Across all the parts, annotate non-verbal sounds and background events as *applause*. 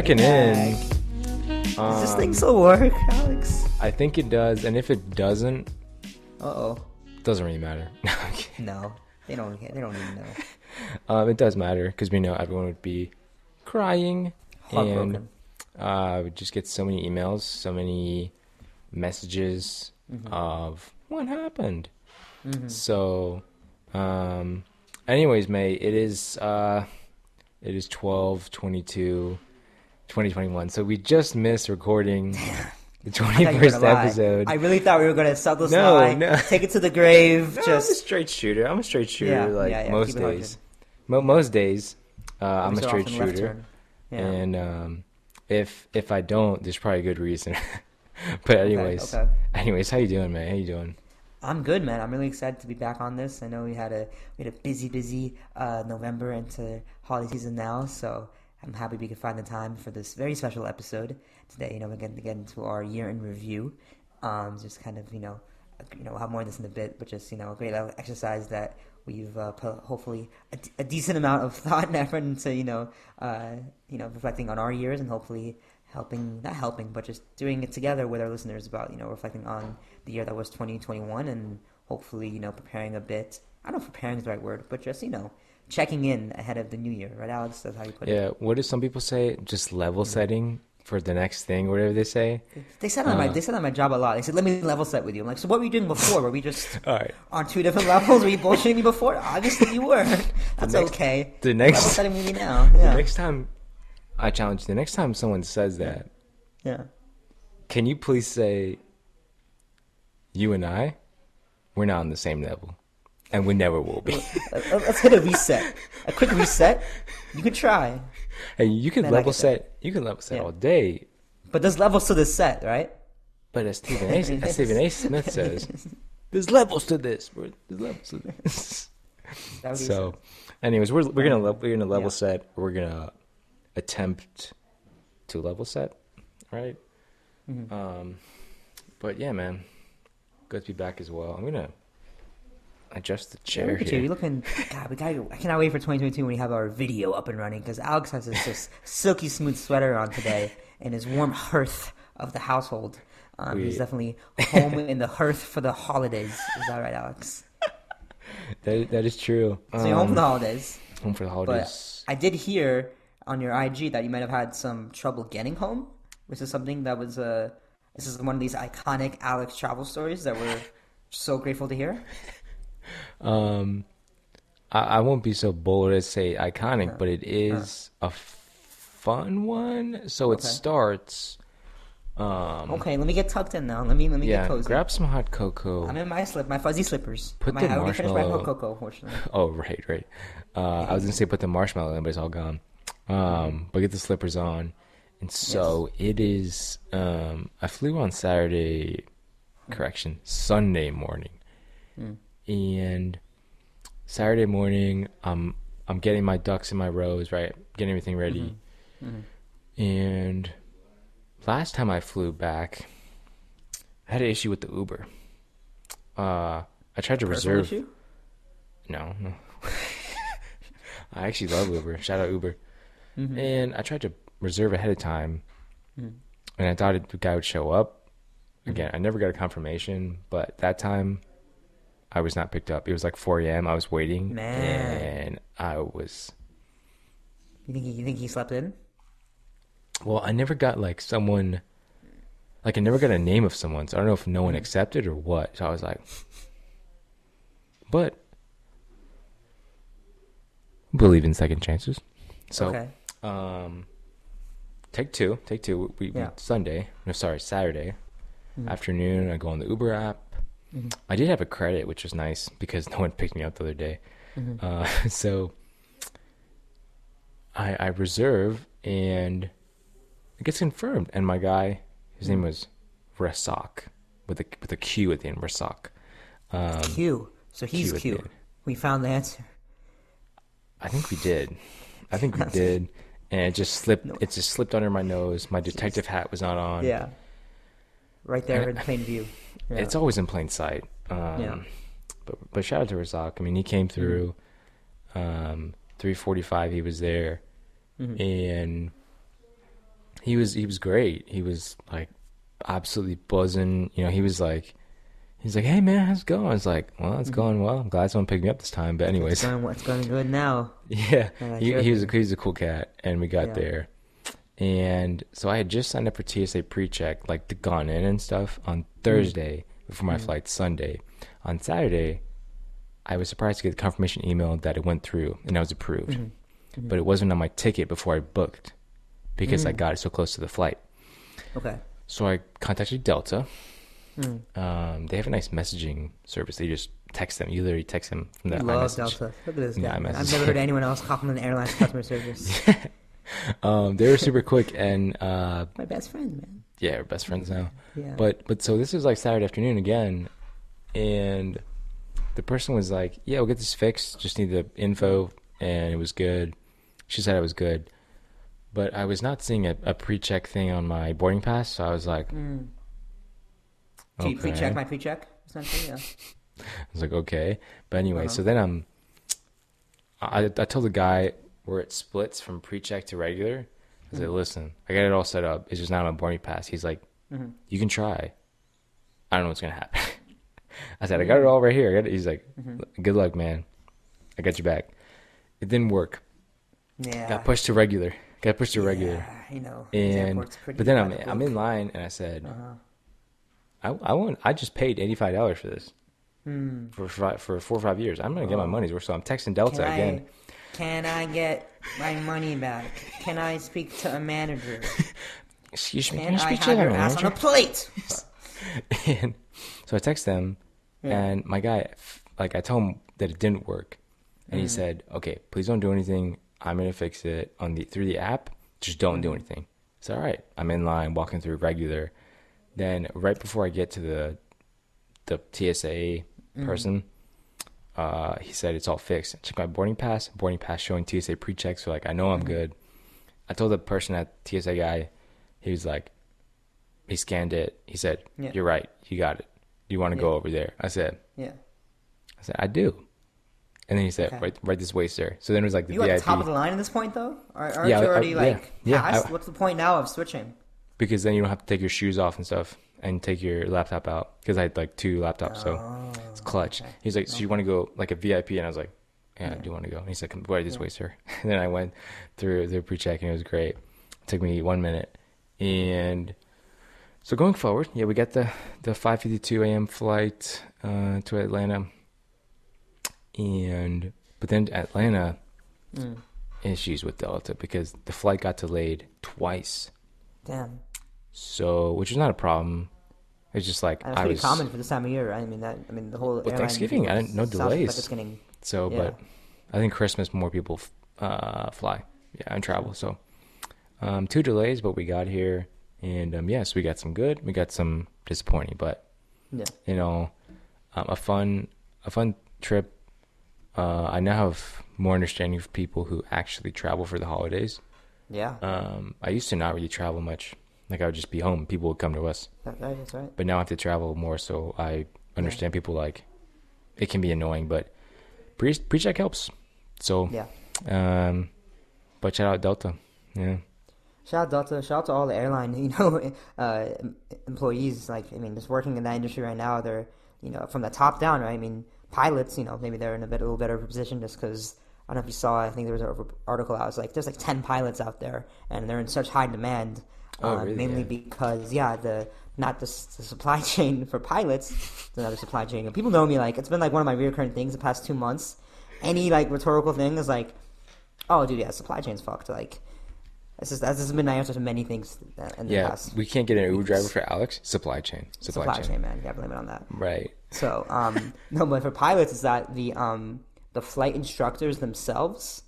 Um, checking in. Does this thing Um, still work, Alex? I think it does, and if it doesn't, Uh oh. it doesn't really matter. *laughs* No, I'm kidding. No, they don't. They don't even know. *laughs* um, it does matter because we know everyone would be crying and uh, we just get so many emails, so many messages Mm-hmm. of what happened. So, um, anyways, May, it is uh, it is 12 22 2021. So we just missed recording the *laughs* I thought you were 21st gonna episode. I really thought we were gonna sell this No, lie, no. take it to the grave. *laughs* No, I'm a just straight shooter. I'm a straight shooter. Yeah, like yeah, yeah, most keep days. Mo- most days, uh, I'm a straight shooter. Yeah. And um, if if I don't, there's probably a good reason. *laughs* but anyways, okay. anyways, how you doing, man? How you doing? I'm good, man. I'm really excited to be back on this. I know we had a we had a busy, busy uh, November into holiday season now, so I'm happy we could find the time for this very special episode today. You know, we're going to get into our year in review. Um, just kind of, you know, you know, we'll have more of this in a bit, but just you know, a great exercise that we've uh, put hopefully a, d- a decent amount of *laughs* thought and effort into, you know, uh, you know, reflecting on our years and hopefully helping not helping but just doing it together with our listeners about you know reflecting on the year that was 2021 and hopefully you know preparing a bit i don't know if preparing is the right word but just you know checking in ahead of the new year right alex? That's how you put it. Yeah. What do some people say? Just level setting for the next thing, whatever they say. they said that on my Uh. they said on my job a lot. They said let me level set with you. I'm like so what were you doing before? Were we just *laughs* All right. on two different levels? Were you bullshitting me before? Obviously you were. *laughs* That's next- okay. the next- level setting with now. *laughs* The next time, I challenge you. The next time someone says that, yeah. can you please say, "You and I, we're not on the same level, and we never will be." *laughs* Let- let's hit a reset a quick reset you could try hey, you can Man, level set. You can level set Yeah. all day, but there's levels to this set right But as Stephen A. as *laughs* Stephen A. Smith says, *laughs* there's levels to this. bro. There's levels to this. That would be so, anyways, we're we're gonna le- we're gonna level Yeah. set. We're gonna attempt to level set, right? Mm-hmm. Um, but yeah, man, good to be back as well. I'm gonna adjust the chair you. here. You're looking. God, we gotta, I cannot wait for 2022 when we have our video up and running because Alex has this, this silky smooth sweater on today and his warm hearth of the household. Um, We- he's definitely *laughs* home in the hearth for the holidays. Is that right, Alex? That that is true. So you're home for the Um, holidays. home for the But holidays. I did hear on your IG that you might have had some trouble getting home, which is something that was uh, this is one of these iconic Alex travel stories that we're so grateful to hear. Um, I, I won't be so bold as say iconic, but it is a fun one. So it Okay. starts. Um, Okay, let me get tucked in now. Let me let me yeah, get cozy. grab some hot cocoa. I'm in my slip, my fuzzy slippers. Put my, the I finished my hot cocoa, fortunately. *laughs* Oh, right, right. Uh, I was gonna say put the marshmallow in, but it's all gone. Um, but get the slippers on, and so it is. Um, I flew on Saturday, correction, Sunday morning, and Saturday morning, I'm I'm getting my ducks in my rows, right, getting everything ready, mm-hmm. Mm-hmm. and last time I flew back, I had an issue with the Uber. Uh, I tried to Personal reserve. issue? No, no. *laughs* I actually love Uber. Shout out Uber. Mm-hmm. And I tried to reserve ahead of time, and I thought the guy would show up. Again, I never got a confirmation, but that time I was not picked up. It was like 4 a.m. I was waiting, Man. and I was You think he, you think he slept in? well. I never got like someone, like I never got a name of someone. So I don't know if no one accepted or what. So I was like, but believe in second chances. So okay. Um, take two, take two. We, we Yeah. Sunday, no, sorry, Saturday Mm-hmm. afternoon. I go on the Uber app. I did have a credit, which was nice because no one picked me up the other day. Mm-hmm. Uh, *laughs* so I I reserve and it gets confirmed. And my guy, his Mm-hmm. name was Rasak with a with a Q at the end. Rasak. Um, Q. So he's Q Q. We found the answer. I think we did. I think we *laughs* did. And it just slipped. It just slipped under my nose. My detective hat was not on. Yeah. Right there in plain view. *laughs* Yeah. It's always in plain sight. Um, Yeah. But but shout out to Razak. I mean, he came through. Um, three forty five. He was there, Mhm. and he was he was great. He was like absolutely buzzing. You know, he was like. He's like, hey man, how's it going? I was like, well, it's going well. I'm glad someone picked me up this time. But anyways, It's going, it's going good now. *laughs* Yeah, he, he was a, he was a cool cat, and we got Yeah. there, and so I had just signed up for TSA pre-check, like the gone in and stuff on Thursday before my Mm. flight Sunday. On Saturday, I was surprised to get the confirmation email that it went through and I was approved, Mm-hmm. but it wasn't on my ticket before I booked because I Mm. got it so close to the flight. Okay. So I contacted Delta. Mm. Um, they have a nice messaging service. They just text them. You literally text them from the Love iMessage. Delta. Look at this Yeah, guy. I've never heard *laughs* anyone else compliment airlines customer service. *laughs* *laughs* Um, they were super quick and uh, My best friend, man. yeah, we're best friends now. Yeah. But but so this was like Saturday afternoon again, and the person was like, "Yeah, we'll get this fixed. Just need the info," and it was good. She said it was good, but I was not seeing a, a pre-check thing on my boarding pass, so I was like, Mm. Do you pre-check my pre-check? Essentially, yeah. *laughs* I was like, okay. But anyway, Uh-huh. so then I'm, I, I told the guy where it splits from pre-check to regular. I said, Mm-hmm. listen, I got it all set up. It's just not on boarding pass. He's like, Mhm. you can try. I don't know what's gonna happen. *laughs* I said, I got it all right here. I got it. He's like, Mm-hmm. good luck, man. I got your back. It didn't work. Yeah. Got pushed to regular. Got pushed to regular. Yeah, you know. And but then I'm I'm in line and I said, Uh-huh. I I want I just paid eighty five dollars for this Hmm. for for for four or five years. I'm gonna get my Oh. money's worth. So I'm texting Delta Can again. I, can I get my money back? Can I speak to a manager? Excuse me, Can can I I speak to have your ass on a plate? *laughs* and so I text them, Yeah. and my guy, like, I told him that it didn't work, and Mm. he said, "Okay, please don't do anything. I'm gonna fix it on the through the app. Just don't Mm. do anything." So all right. I'm in line, walking through regular. Then right before I get to the the TSA Mm. Uh, he said it's all fixed. Check my boarding pass. Boarding pass showing TSA pre-check, so like I know I'm Mhm. good. I told the person at TSA guy, he was like, he scanned it. He said, Yeah. "You're right. You got it. Do you want to Yeah. go over there?" I said, Yeah. "I said I do." And then he said, Okay. "Right, right this way, sir." So then it was like the You at the top of the line at this point, though? Or aren't Yeah, you already, yeah, like, yeah, past? I- What's the point now of switching? because then you don't have to take your shoes off and stuff and take your laptop out because I had like two laptops, so Oh, it's clutch. okay. He's like, "So you want to go like a VIP?" And I was like, "Yeah, I Yeah. do want to go." And he's like, "Come right this Yeah. way, sir." And then I went through the pre-check and it was great. It took me one minute, and so going forward, yeah, we got the the 5:52 a.m. flight uh, to Atlanta, and but then Atlanta Mm. issues with Delta because the flight got delayed twice. Damn. So, which is not a problem. It's just like And that's I pretty was common for this time of year. I mean, that. I mean, the whole. With Thanksgiving, I didn't- no Like delays. it's getting. so, Yeah. but I think Christmas more people f- uh, fly, yeah, and travel. So, um, two delays, but we got here, and um, yes, we got some good, we got some disappointing, but Yeah. you know, um, a fun, a fun trip. Uh, I now have more understanding of people who actually travel for the holidays. Yeah. Um, I used to not really travel much. Like I would just be home. People would come to us. That, that is right. but now I have to travel more, so I understand people like it can be annoying, but pre pre-check helps. So, Yeah. um, but shout out Delta, yeah, Shout out Delta. Shout out to all the airline, *laughs* you know, uh, employees. Like, I mean, just working in that industry right now, they're, you know, from the top down, right? I mean, pilots, you know, maybe they're in a bit, a little better position just because. I don't know if you saw. I think there was an article out. It was like there's like ten pilots out there, and they're in such high demand. Oh, uh, really? Mainly Yeah. because yeah, the not the, the supply *laughs* chain for pilots. It's another supply chain. And people know me like it's been like one of my recurring things the past two months. Any like rhetorical thing is like, oh, dude, yeah, supply chain's fucked. Like, this is this has been my answer to many things in the yeah. past. We can't get an Uber driver for Alex. Supply chain, supply, Supply, chain. chain. man. You gotta blame it on that. right? So, um, *laughs* no, but for pilots, is that the um the flight instructors themselves,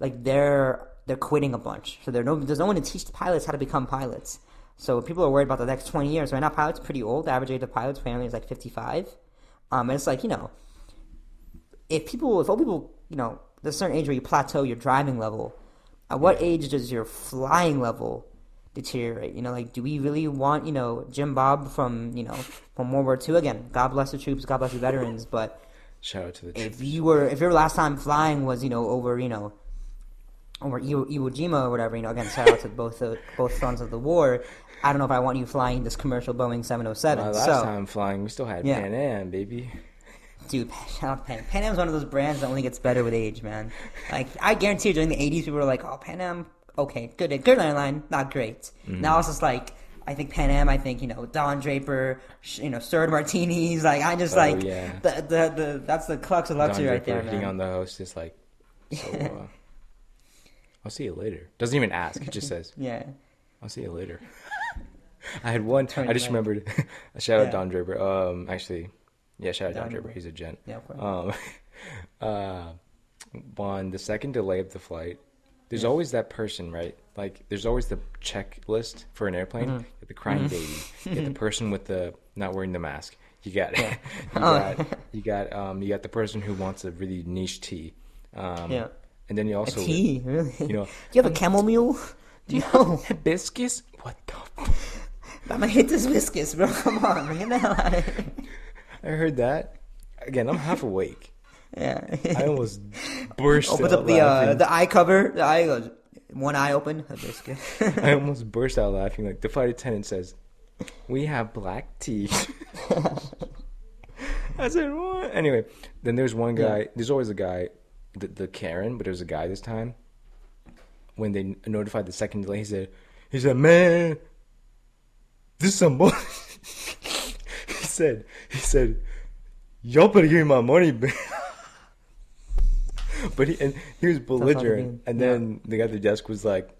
like they're they're quitting a bunch. So no there's no one to teach the pilots how to become pilots. So people are worried about the next twenty years. Right now, pilots are pretty old. The average age of pilots family is like fifty five. Um, and it's like you know, if people if old people you know there's a certain age where you plateau your driving level. At what age does your flying level deteriorate? You know, like, do we really want, you know, Jim Bob from, you know, from World War II again? God bless the troops, God bless the veterans. But Shout out to the if you were, if your last time flying was, you know, over, you know, or Iwo, Iwo Jima or whatever, you know, again, shout out to both the, both fronts of the war. I don't know if I want you flying this commercial Boeing 707. My last so, time flying, we still had Yeah. Pan Am, baby. dude, *laughs* shout out to Pan. Pan Am's one of those brands that only gets better with age, man. Like, I guarantee you, during the 80s, people were like, oh, Pan Am, okay, good, good airline, not great. Mm-hmm. Now it's just like, I think Pan Am, I think, you know, Don Draper, you know, Stirred Martinis, like, I just Oh, like, yeah. the, the, the, that's the crux of luxury Don right there, Draper hitting man. on the host hostess like, so, *laughs* uh, I'll see you later. Doesn't even ask. It just *laughs* says, Yeah. I'll see you later. *laughs* I had one. Turn I just right. remembered. *laughs* shout out Yeah. Don Draper. Um, actually, yeah, shout out Don, Don Draper. He's a gent. Yeah, of course. Um, uh, on the second delay of the flight, there's always that person, right? Like, there's always the checklist for an airplane. Mm-hmm. You get the crying baby. You get the person with the not wearing the mask. You got, you Oh. got, you got, um, you got the person who wants a really niche tea. Um, Yeah. And then you also A tea, really? you know, Do you have a chamomile? *laughs* Do you know? hibiscus. What the? F- *laughs* I'm gonna hit this viscous, bro. Come on. Get the hell out of here. *laughs* I heard that. Again, I'm half awake. Yeah. I almost burst Opens out up the uh, the eye cover. The eye goes one eye open. Hibiscus. I almost burst out laughing. Like the flight attendant says, "We have black tea." I said, "What?" Anyway, then there's one guy. Yeah. There's always a guy, the, the Karen, but there's a guy this time. When they notified the second delay, he said, "He said, man, this is some bull." *laughs* he said, "He said, y'all better give me my money, man." *laughs* But he and he was belligerent, mean. and Yeah. then the guy at the desk was like,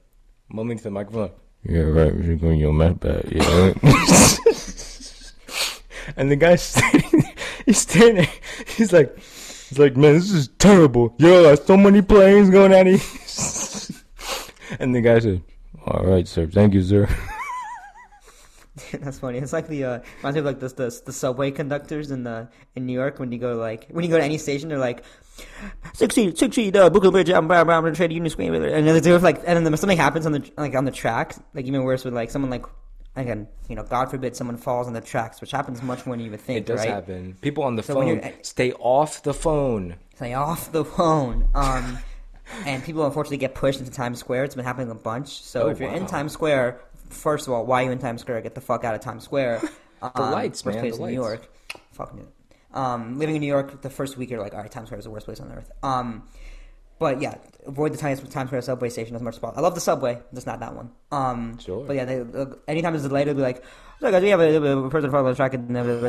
mumbling to the microphone. Yeah, right. You're going in your mouth bag. Yeah. *laughs* and the guy's standing, he's standing. He's like, he's like, man, this is terrible. Yo, so many planes going at it. *laughs* and the guy said, "All right, sir. Thank you, sir." *laughs* That's funny. It's like the uh, reminds me of like the, the subway conductors in the in New York when you go like when you go to any station they're like six seat uh, Brooklyn Bridge I'm I'm I'm trade union square and then they're like and then something happens on the like on the track like even worse with like someone like again you know God forbid someone falls on the tracks which happens much more than you would think It does right happen. People on the So when phone stay off the phone. stay off the phone um and people unfortunately get pushed into Times Square it's been happening a bunch so Oh, if you're in. Times Square first of all why are you in Times Square get the fuck out of Times Square *laughs* um, lights, man, place the in New lights. York fuck New Um, living in New York, the first week you're like, all right, Times Square is the worst place on earth. Um, but yeah, avoid the Times, Times Square subway station as much as possible. I love the subway, just not that one. Um, Sure. But yeah, they, uh, anytime there's a delay, they'll be like, so guys, we have a, a person following the track, and then and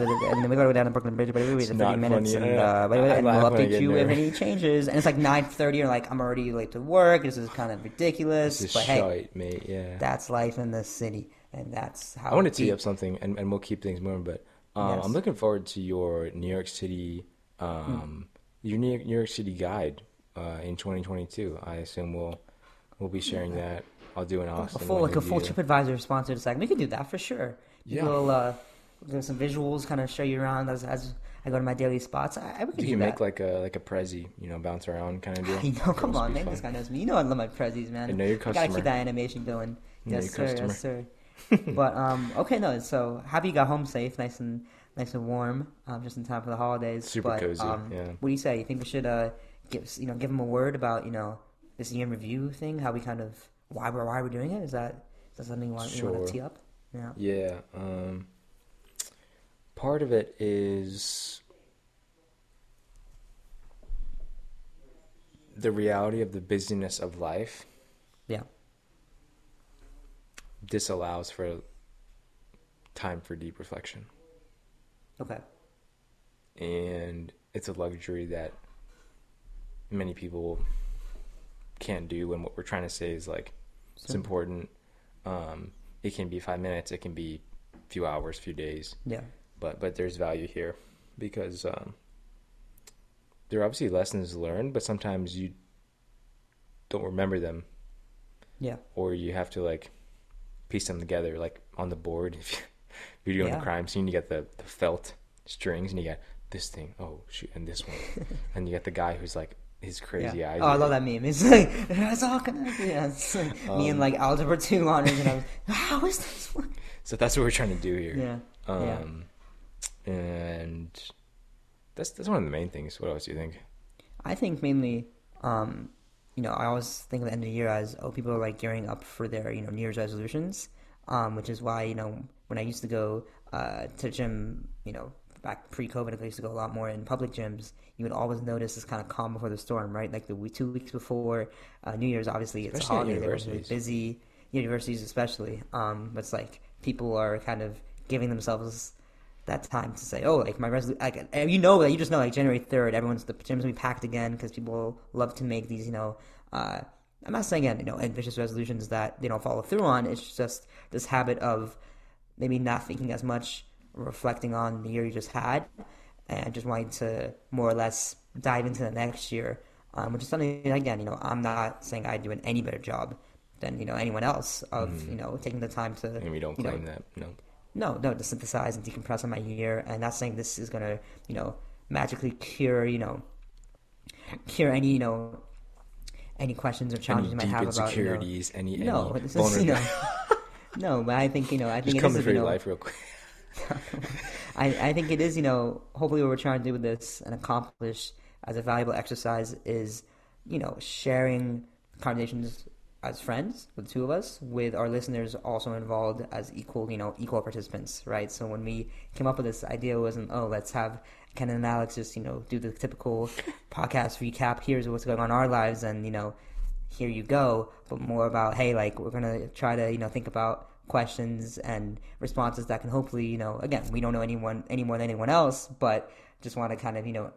then we gotta go down to Brooklyn Bridge, but It's 30 minutes, funny. and, uh, *laughs* and we'll update you if any changes. And it's like 9.30, you're like, I'm already late to work, this is kind of ridiculous, This is but hey, mate. Yeah. that's life in the city, and that's how I want to tee up something, and, and we'll keep things moving. But um, Yes. I'm looking forward to your New York City, um, your New York, New York City guide uh, in 2022. I assume we'll we'll be sharing that. I'll do an a full like a full. TripAdvisor sponsored segment. We could do that for sure. Yeah. We'll uh, do some visuals, kind of show you around as, as I go to my daily spots. I, I we could You do can that. make like a like a prezi, you know, bounce around kind of deal. I know, come on, man. fun. This guy knows me. You know I love my Prezis, man. I know your customer. Gotta keep that animation going. Yes, sir. customer. Yes, sir. *laughs* but um, okay, no. So happy you got home safe, nice and nice and warm, um, just in time for the holidays. Super but, cozy, Um, yeah. What do you say? You think we should uh, give you know give them a word about you know this year in review thing? How we kind of why we're why we're doing it? Is that is that something you want, you want to tee up? Yeah. Yeah. Um, part of it is the reality of the busyness of life Yeah. disallows for time for deep reflection. Okay. And it's a luxury that many people can't do. And what we're trying to say is like, it's important. Um, it can be five minutes, it can be a few hours, few days. Yeah. but but there's value here because um, there are obviously lessons learned, but sometimes you don't remember them, Yeah. or you have to like piece them together, like on the board. If, *laughs* you, if you're doing Yeah. a crime scene, you got the, the felt strings, and you got this thing, oh shoot, and this one, *laughs* and you got the guy who's like his crazy yeah. eyes. Oh, I love that meme. It's like *laughs* it's all connected. Yeah, it's like me and Um, like algebra two honors, and I was *laughs* how is this? So that's what we're trying to do here. Yeah. yeah. Um, and that's that's one of the main things. What else do you think? I think mainly, um, you know, I always think of the end of the year as oh, people are like gearing up for their you know New Year's resolutions, um, which is why you know when I used to go uh, to gym, you know, back pre-COVID, I used to go a lot more in public gyms. You would always notice this kind of calm before the storm, right? Like the week, two weeks before uh, New Year's, obviously it's Especially a holiday, they're really busy. Universities, especially, um, but it's like people are kind of giving themselves that time to say, oh, like my resolution, like, you know that you just know, like January third, everyone's the gym's gonna be packed again because people love to make these, you know. Uh, I'm not saying, you know, ambitious resolutions that they don't follow through on. It's just this habit of maybe not thinking as much, reflecting on the year you just had, and just wanting to more or less dive into the next year, um, which is something again, you know, I'm not saying I do an any better job than you know anyone else of you know taking the time to And we don't you know, claim that. No. no, no, to synthesize and decompress on my year, and not saying this is gonna, you know, magically cure, you know, cure any, you know, any questions or challenges Any you might have about, you know, insecurities, any, no, any this is, you know, *laughs* no, but I think you know, I think Just it is, you your know, life real quick. *laughs* I, I think it is, you know, hopefully what we're trying to do with this and accomplish as a valuable exercise is, you know, sharing conversations as friends, with the two of us, with our listeners also involved as equal, you know, equal participants, right? So when we came up with this idea, it wasn't, oh, let's have Ken and Alex just, you know, do the typical *laughs* podcast recap. Here's what's going on in our lives, and, you know, here you go, but more about, hey, like, we're going to try to, you know, think about questions and responses that can hopefully, you know, again, we don't know anyone any more than anyone else, but just want to kind of, you know,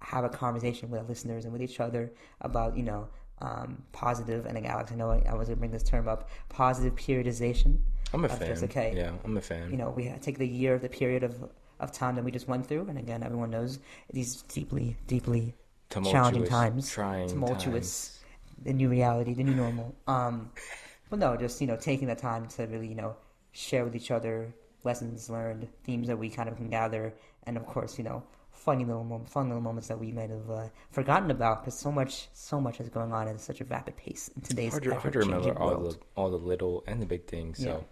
have a conversation with our listeners and with each other about, you know, um, positive, and like, Alex, I know I, I was going to bring this term up, positive periodization. I'm a fan. that's okay. Yeah, I'm a fan. You know, we take the year, the period of, of time that we just went through, and again, everyone knows these deeply, deeply challenging times, trying tumultuous, the new reality, the new normal. Um, but no, just you know, taking the time to really you know share with each other lessons learned, themes that we kind of can gather, and of course, you know, funny little mom- fun little moments that we might have uh, forgotten about because so much, so much is going on at such a rapid pace in today's hard to, hard to remember all world. the all the little and the big things. So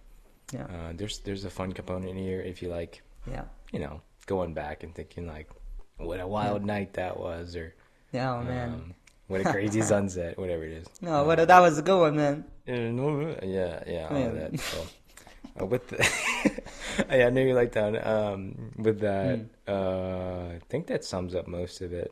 Yeah. uh, there's there's a fun component here if you like, Yeah, you know, going back and thinking like, what a wild night that was, or yeah, oh man. um, what a crazy *laughs* sunset, whatever it is. no, but that was a good one, man. Yeah, yeah, all Yeah. of that. *laughs* So, uh, with the, *laughs* yeah, I knew you liked that. Um, with that, Hmm. uh, I think that sums up most of it.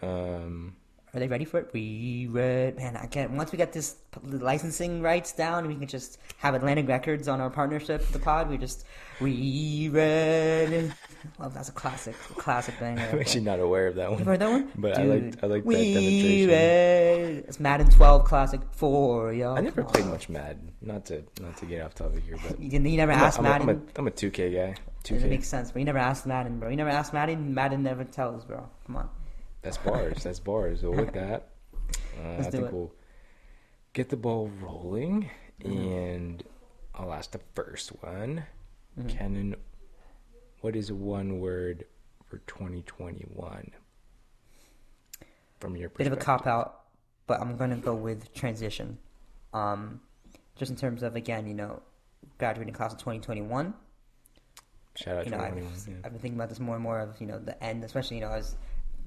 Um, Are they ready for it? We read, man. I can't. Once we get this licensing rights down, we can just have Atlantic Records on our partnership with the pod. We just we read. Love that's a classic, classic banger. I'm actually not aware of that one. You one. heard that one? But I like I liked that demonstration. read. It's Madden 12 classic for y'all. I never played much Madden. Not to not to get off topic here, but You, you never I'm asked a, Madden. I'm, a, I'm a 2K guy. It 2K. makes sense, but you never asked Madden, bro. You never asked Madden. Madden never tells, bro. Come on. That's bars. That's bars. So with that, *laughs* uh, I think it. we'll get the ball rolling, and I'll ask the first one. Mm-hmm. Canon, what is one word for 2021 from your bit of a cop out, but I'm gonna go with transition. Um, just in terms of again, you know, graduating class of 2021. Shout out You know, I've, 2021. yeah. I've been thinking about this more and more of you know the end, especially you know as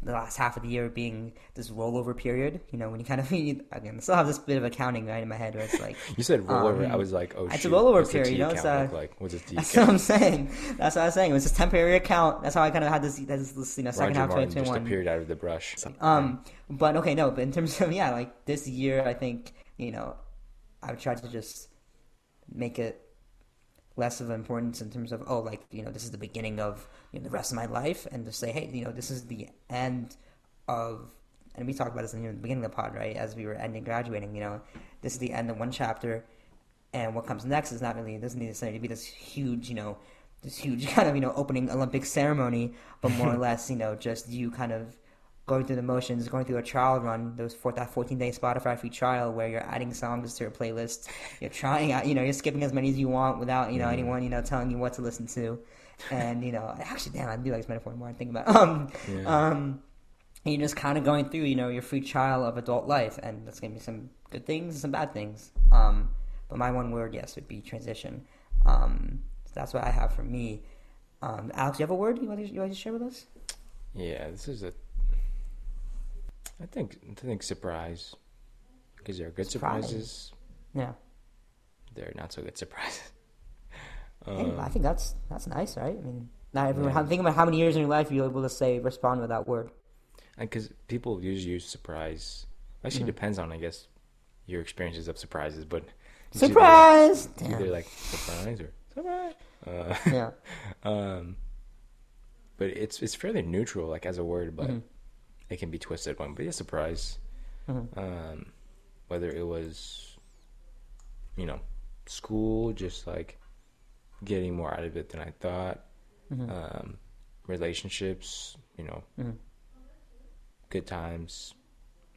the last half of the year being this rollover period. You know, when you kind of *laughs* again I still have this bit of accounting right in my head where it's like You said rollover. um, I was like, oh it's a rollover what's period, you know, it's, uh, look like? What's the *laughs* that's account? what I'm saying. That's what I was saying. It was this temporary account. That's how I kind of had this this, this you know second Roger half of Martin just 2021. appeared out of the brush. Um, but okay, no, but in terms of *laughs* yeah, like this year, I think you know, I've tried to just make it less of importance in terms of oh, like you know, this is the beginning of you know, the rest of my life, and to say hey, you know, this is the end of, and we talked about this in the beginning of the pod, right? As we were ending graduating, you know, this is the end of one chapter, and what comes next is not really it doesn't necessarily be this huge, you know, this huge *laughs* kind of you know opening Olympic ceremony, but more or *laughs* less you know just you kind of going through the motions, going through a trial run, those for that 14 day Spotify free trial where you're adding songs to your playlist, you're trying out, you know, you're skipping as many as you want without you know anyone you know telling you what to listen to, and you know actually damn I do like this metaphor more I think about it. *laughs* um Yeah. um. And you're just kind of going through, you know, your free trial of adult life, and that's gonna be some good things and some bad things. Um, but my one word, yes, would be transition. Um, so that's what I have for me. Um, Alex, you have a word you want to, you want to share with us? Yeah, this is a. I think I think surprise because there are good Surprise. surprises. Yeah. There are not so good surprises. *laughs* Hey, Um, I think that's that's nice, right? I mean, not everyone. Yeah. Think about how many years in your life you're able to say respond with that word. and because people usually use surprise. Actually, Mhm. depends on I guess your experiences of surprises, but it's either- Surprise! it's either like surprise or surprise. Uh, Yeah. *laughs* um, but it's it's fairly neutral, like as a word, but Mhm. It can be twisted one. be a surprise. Mhm. Um, whether it was, you know, school, just like getting more out of it than I thought. Mhm. Um, relationships, you know, Mhm. good times,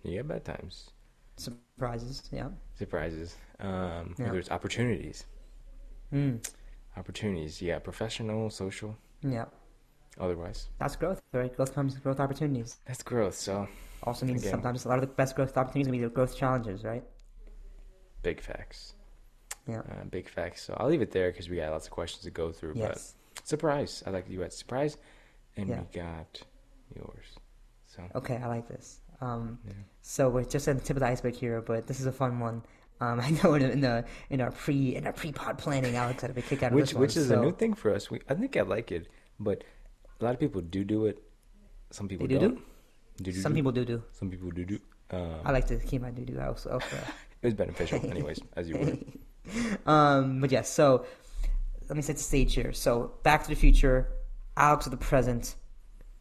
yeah, bad times, Surprises. Yeah. surprises. Um, Yeah. whether it's opportunities, Mm. opportunities, yeah, professional, social, Yeah. Otherwise. That's growth, right? Growth comes with growth opportunities. That's growth. So Also means Again. sometimes a lot of the best growth opportunities will be the growth challenges, right? big facts. Yeah. Uh, big facts. So I'll leave it there because we got lots of questions to go through. Yes. But surprise. I like you had surprise, and Yeah. we got yours. So Okay, I like this. Um, yeah. so we're just at the tip of the iceberg here, but this is a fun one. Um, *laughs* I know in, in the in our pre in our pre pod planning, Alex had a big kick out of which this one. which is so a new thing for us. We I think I like it, but a lot of people do do it. Some people do. Do do Some people do do. Some people do do. Um, I like to keep my do do else elsewhere. *laughs* it was beneficial, *laughs* anyways, as you were. *laughs* um, but yes, so let me set the stage here. So Back to the Future, Alex of the present,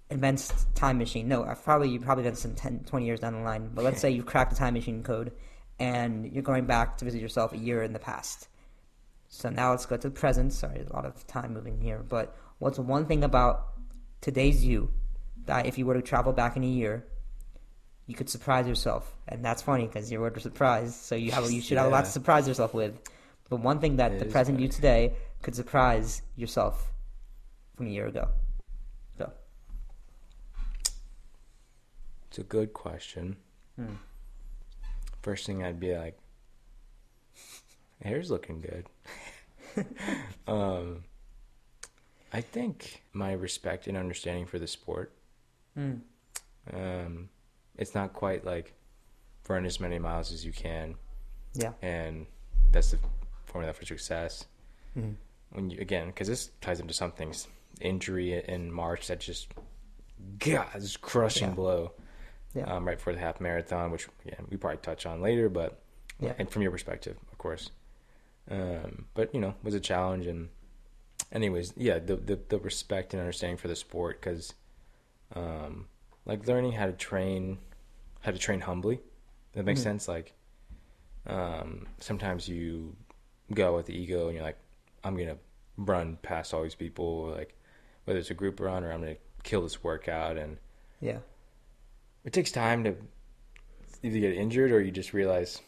invents time machine. No, I've probably you probably done this in 10, 20 years down the line. But let's say you've cracked the time machine code, and you're going back to visit yourself a year in the past. So now let's go to the present. Sorry, a lot of time moving here. But what's one thing about today's you that if you were to travel back in a year, you could surprise yourself, and that's funny because your word surprise. So you have you should have a lot to surprise yourself with. But one thing that It the present you today could surprise yourself from a year ago. Go. It's a good question. Hmm. First thing I'd be like, hair's looking good. *laughs* um, I think my respect and understanding for the sport. Mm. Um, it's not quite like run as many miles as you can, Yeah. and that's the formula for success. Mhm. When you again, because this ties into some things, injury in March that just, God, this crushing Yeah. blow. Yeah. Um, right before the half marathon, which again we probably touch on later, but Yeah. and from your perspective, of course. Um, but you know, was a challenge, and anyways, yeah, the the, the respect and understanding for the sport, because, um, like learning how to train, how to train humbly. That makes Mhm. sense. Like, um, sometimes you go with the ego, and you're like, I'm gonna run past all these people, like whether it's a group run or I'm gonna kill this workout, and Yeah. it takes time to either get injured or you just realize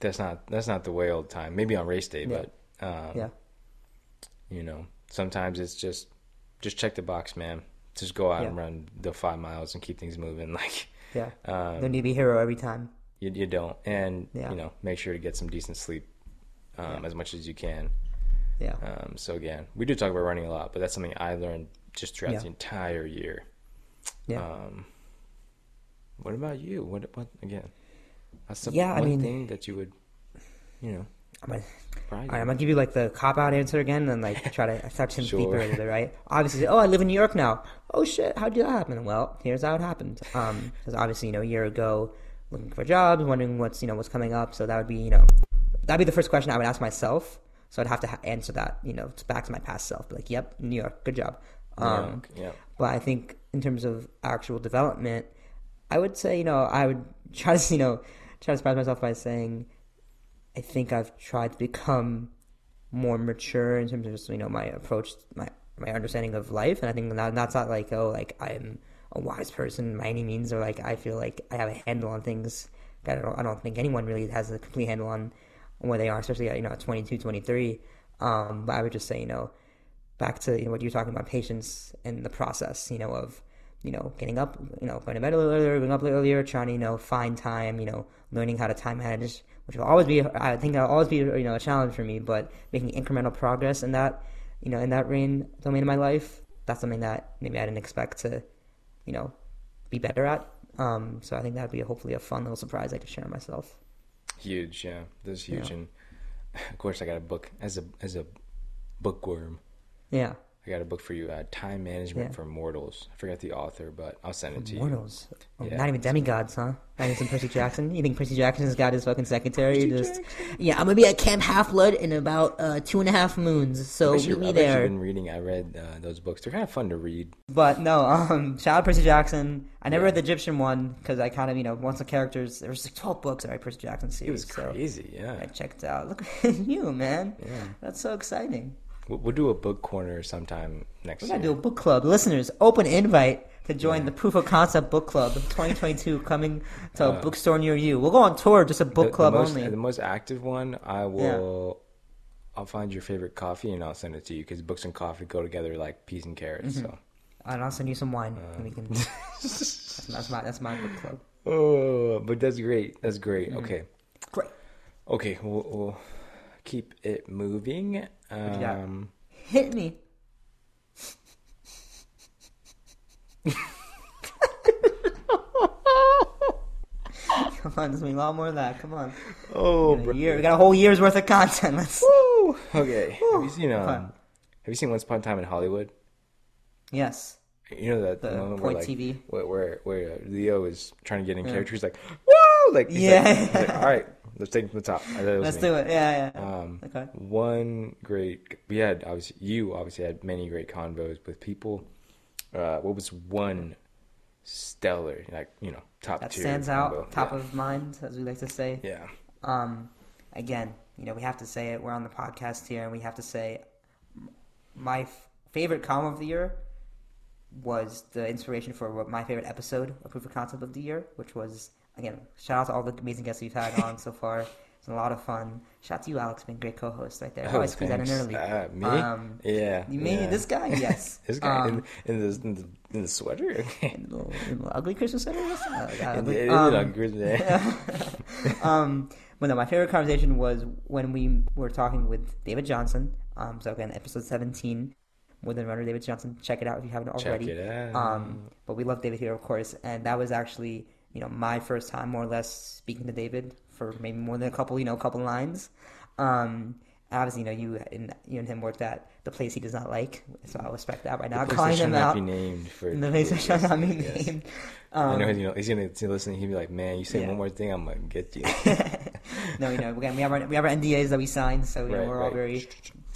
that's not that's not the way all the time. Maybe on race day, Yeah. but um, Yeah. You know, sometimes it's just just check the box, man. Just go out and run the five miles and keep things moving. *laughs* Like Yeah. um, Don't need to be a hero every time. you, you don't, and Yeah. you know, make sure to get some decent sleep um, Yeah. as much as you can. Yeah. Um, so again, we do talk about running a lot, but that's something I learned just throughout Yeah. the entire year. Yeah. Um, what about you? What what again? That's the Yeah, I one mean- thing that you would, you know, I'm gonna, all right, I'm gonna give you like the cop out answer again, and like try to start to deeper into it, right? Obviously, oh, I live in New York now. Oh shit, how did that happen? Well, here's how it happened. Um, because obviously, you know, a year ago, looking for jobs, wondering what's you know what's coming up. So that would be you know, that'd be the first question I would ask myself. So I'd have to ha- answer that, you know, back to my past self. Be like, yep, New York, good job. Um, yeah, yeah. But I think in terms of actual development, I would say, you know, I would *laughs* try to, you know, try to surprise myself by saying, I think I've tried to become more mature in terms of just, you know, my approach, my my understanding of life. And I think that, that's not like, oh, like I'm a wise person by any means, or like I feel like I have a handle on things I don't, I don't think anyone really has a complete handle on, where they are, especially at, you know, at 22, 23. Um, but I would just say, you know, back to you know, what you're talking about patience and the process you know of you know getting up you know going to bed a little earlier going up a little earlier trying to you know find time you know learning how to time manage which will always be i think that'll always be you know a challenge for me but making incremental progress in that you know in that rain domain of my life that's something that maybe i didn't expect to you know be better at Um, so I think that'd be a, hopefully a fun little surprise I could share myself. Huge, yeah. This is huge, Yeah. and *laughs* of course, I got a book as a as a bookworm. Yeah, I got a book for you, uh, Time Management Yeah. for Mortals. I forgot the author, but I'll send it to you. Immortals. Oh. Not even demigods, huh? Not even some Percy *laughs* Jackson. You think Percy Jackson's got his fucking secretary? just yeah, I'm gonna be at Camp Half Blood in about uh, two and a half moons. So I meet you- me I there. been reading. I read uh, those books. They're kind of fun to read. But no, um, *laughs* shout out Percy Jackson. I never Yeah. read the Egyptian one because I kind of you know once the characters there was like 12 books my Percy Jackson It series. was so crazy, yeah. I checked out. Look *laughs* at you, man. Yeah. That's so exciting. We'll, do a book corner sometime next week. We year. gotta do a book club. Listeners, open invite to join Yeah. the Proof of Concept Book Club of 2022 *laughs* coming to a Uh, bookstore near you. We'll go on tour, just a book the, the club most, only. The most active one, I will. I'll find your favorite coffee and I'll send it to you because books and coffee go together like peas and carrots. Mm-hmm. So, and I'll send you some wine. and we can. that's, *laughs* that's my that's my book club. oh, but that's great. That's great. Mm-hmm. Okay, Great. okay, we'll, we'll keep it moving. you got? Um, Hit me. Come on, there's gonna be a lot more of that. Come on. oh, We got, bro. a year, we got a whole year's worth of content. Let's. Woo! Okay. Have you seen um? Have you seen Once Upon a Time in Hollywood? Yes. You know that The moment Point where like TV. where where, where uh, Leo is trying to get in Yeah. character. He's like, "Whoa!" Like, he's Yeah. Like, he's like, All right, let's take it from the top. Let's me. do it. Yeah, yeah. Um, okay. one great. We had obviously you obviously had many great convos with people. Uh, what was one stellar, like you know, top That stands convo? out, top yeah. of mind, as we like to say. Yeah, Um, again, you know, we have to say it. We're on the podcast here, and we have to say my f- favorite column of the year was the inspiration for my favorite episode of Proof of Concept of the year, which was again shout out to all the amazing guests we've had on so far. It's been a lot of fun. Shout out to you, Alex, Been a great co-host right there. Oh, I squeezed that in early. Uh, me? Um, yeah. You mean yeah. this guy? *laughs* Yes. This guy Um, in, in, the, in the in the sweater. *laughs* In the in the ugly Christmas sweater. Yes? Uh, In ugly. the- in Um, the ugly- *laughs* yeah. um, but no, my favorite conversation was when we were talking with David Johnson. Um, so again, episode seventeen, with the runner David Johnson. Check it out if you haven't Check already. it out. Um, but we love David here, of course, and that was actually you know my first time, more or less, speaking to David for maybe more than a couple, you know, a couple lines. Um, obviously, you know, you and you and him worked at the place he does not like, so I respect that. Right now, The calling him out. be named for The place that shall not be Yes. named. I know Um, you know he's gonna listen. He'll be like, "Man, you say Yeah. one more thing, I'm gonna get you." *laughs* no, you know, again, we have our we have our NDAs that we signed, so you know, we're all right. very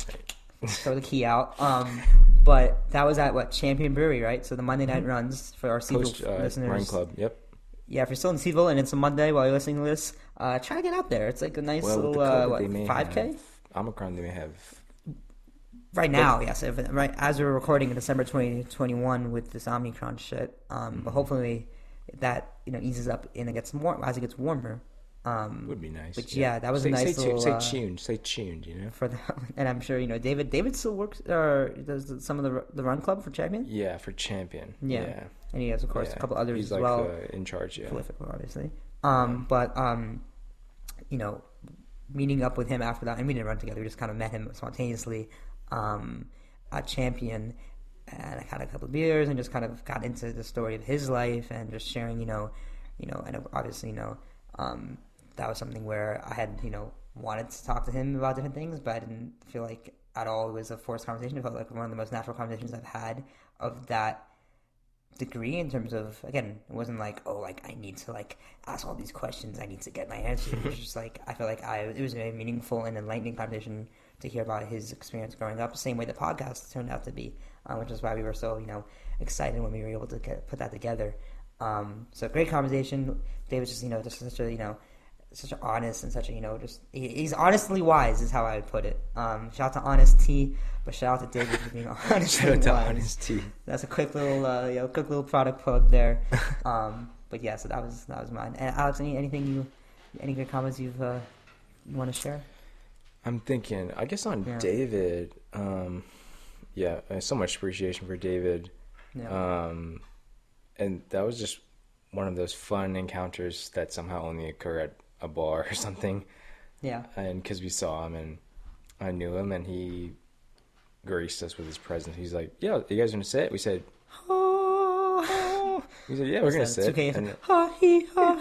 *laughs* throw the key out. Um, but that was at what Champion Brewery, right? So the Monday night runs for our Post uh, listeners. Run Club. Yep. Yeah, if you're still in C'ville and it's a Monday while you're listening to this, uh, try to get out there. It's like a nice Well, little uh, what five k have Omicron. They may have. right now. Yes, if, right as we're recording in December 2021 with this Omicron shit. Um, Mm-hmm. but hopefully that you know eases up and it gets more as it gets warmer. Um, Would be nice. But yeah, that was say, a nice say, little, Say uh, tuned. Say tuned. You know. for the *laughs* and I'm sure you know David. David still works or does some of the the run club for Champion, Yeah, for champion. Yeah. Yeah. And he has of course yeah. a couple others He's as like well. uh, in charge. Yeah. Prolific, obviously. Um, but um, you know, meeting up with him after that, and we didn't run together. We just kind of met him spontaneously um, at Champion, and I had a couple of beers and just kind of got into the story of his life and just sharing, you know, you know, and obviously, you know, um, that was something where I had, you know, wanted to talk to him about different things, but I didn't feel like at all it was a forced conversation. It felt like one of the most natural conversations I've had of that degree in terms of again it wasn't like oh like i need to like ask all these questions. I need to get my answers. It was *laughs* just like i feel like i it was a very meaningful and enlightening conversation to hear about his experience growing up the same way the podcast turned out to be uh, which is why we were so you know excited when we were able to get, put that together. Um, so great conversation. David's just you know just such a you know such an honest and such a you know just he, he's honestly wise is how i would put it um, shout out to honest t but shout out to david for being *laughs* honestly Shout out to wise honesty. that's a quick little, uh, you know, quick little product plug there. *laughs* Um, but yeah, so that was that was mine. And Alex, any anything you, any good comments you've uh, you want to share? I'm thinking. I guess on Yeah. David. Um, yeah, so much appreciation for David. Yeah, Um, and that was just one of those fun encounters that somehow only occur at a bar or *laughs* something. yeah, And because we saw him and I knew him, and he graced us with his presence. He's like, "Yeah, you guys gonna sit?" We said, "Oh." He said, "Yeah, we're gonna sit." 2K, And- *laughs* ha, he, ha.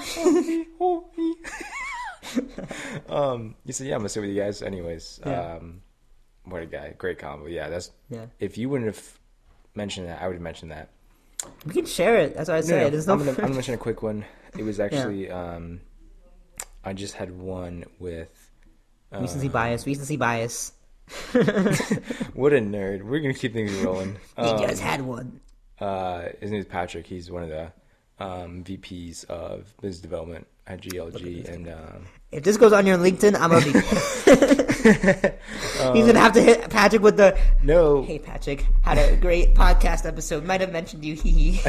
*laughs* um, he said, "Yeah, I'm gonna sit with you guys." Anyways, Yeah. um, what a guy, great combo. Yeah, that's Yeah. if you wouldn't have mentioned that, I would have mentioned that. We can share it. That's what I No, say. no, no. I'm, gonna, I'm gonna mention a quick one. It was actually, um, I just had one with. Uh, recency bias. Recency bias. *laughs* What a nerd! We're gonna keep things rolling. *laughs* Um, just had one. Uh, his name is Patrick. He's one of the um, VPs of business development at GLG, and um, If this goes on your LinkedIn, I'm gonna *laughs* be. *laughs* He's gonna have to hit Patrick with the. no, Hey Patrick, had a great podcast episode. Might have mentioned you. *laughs* Hee hee.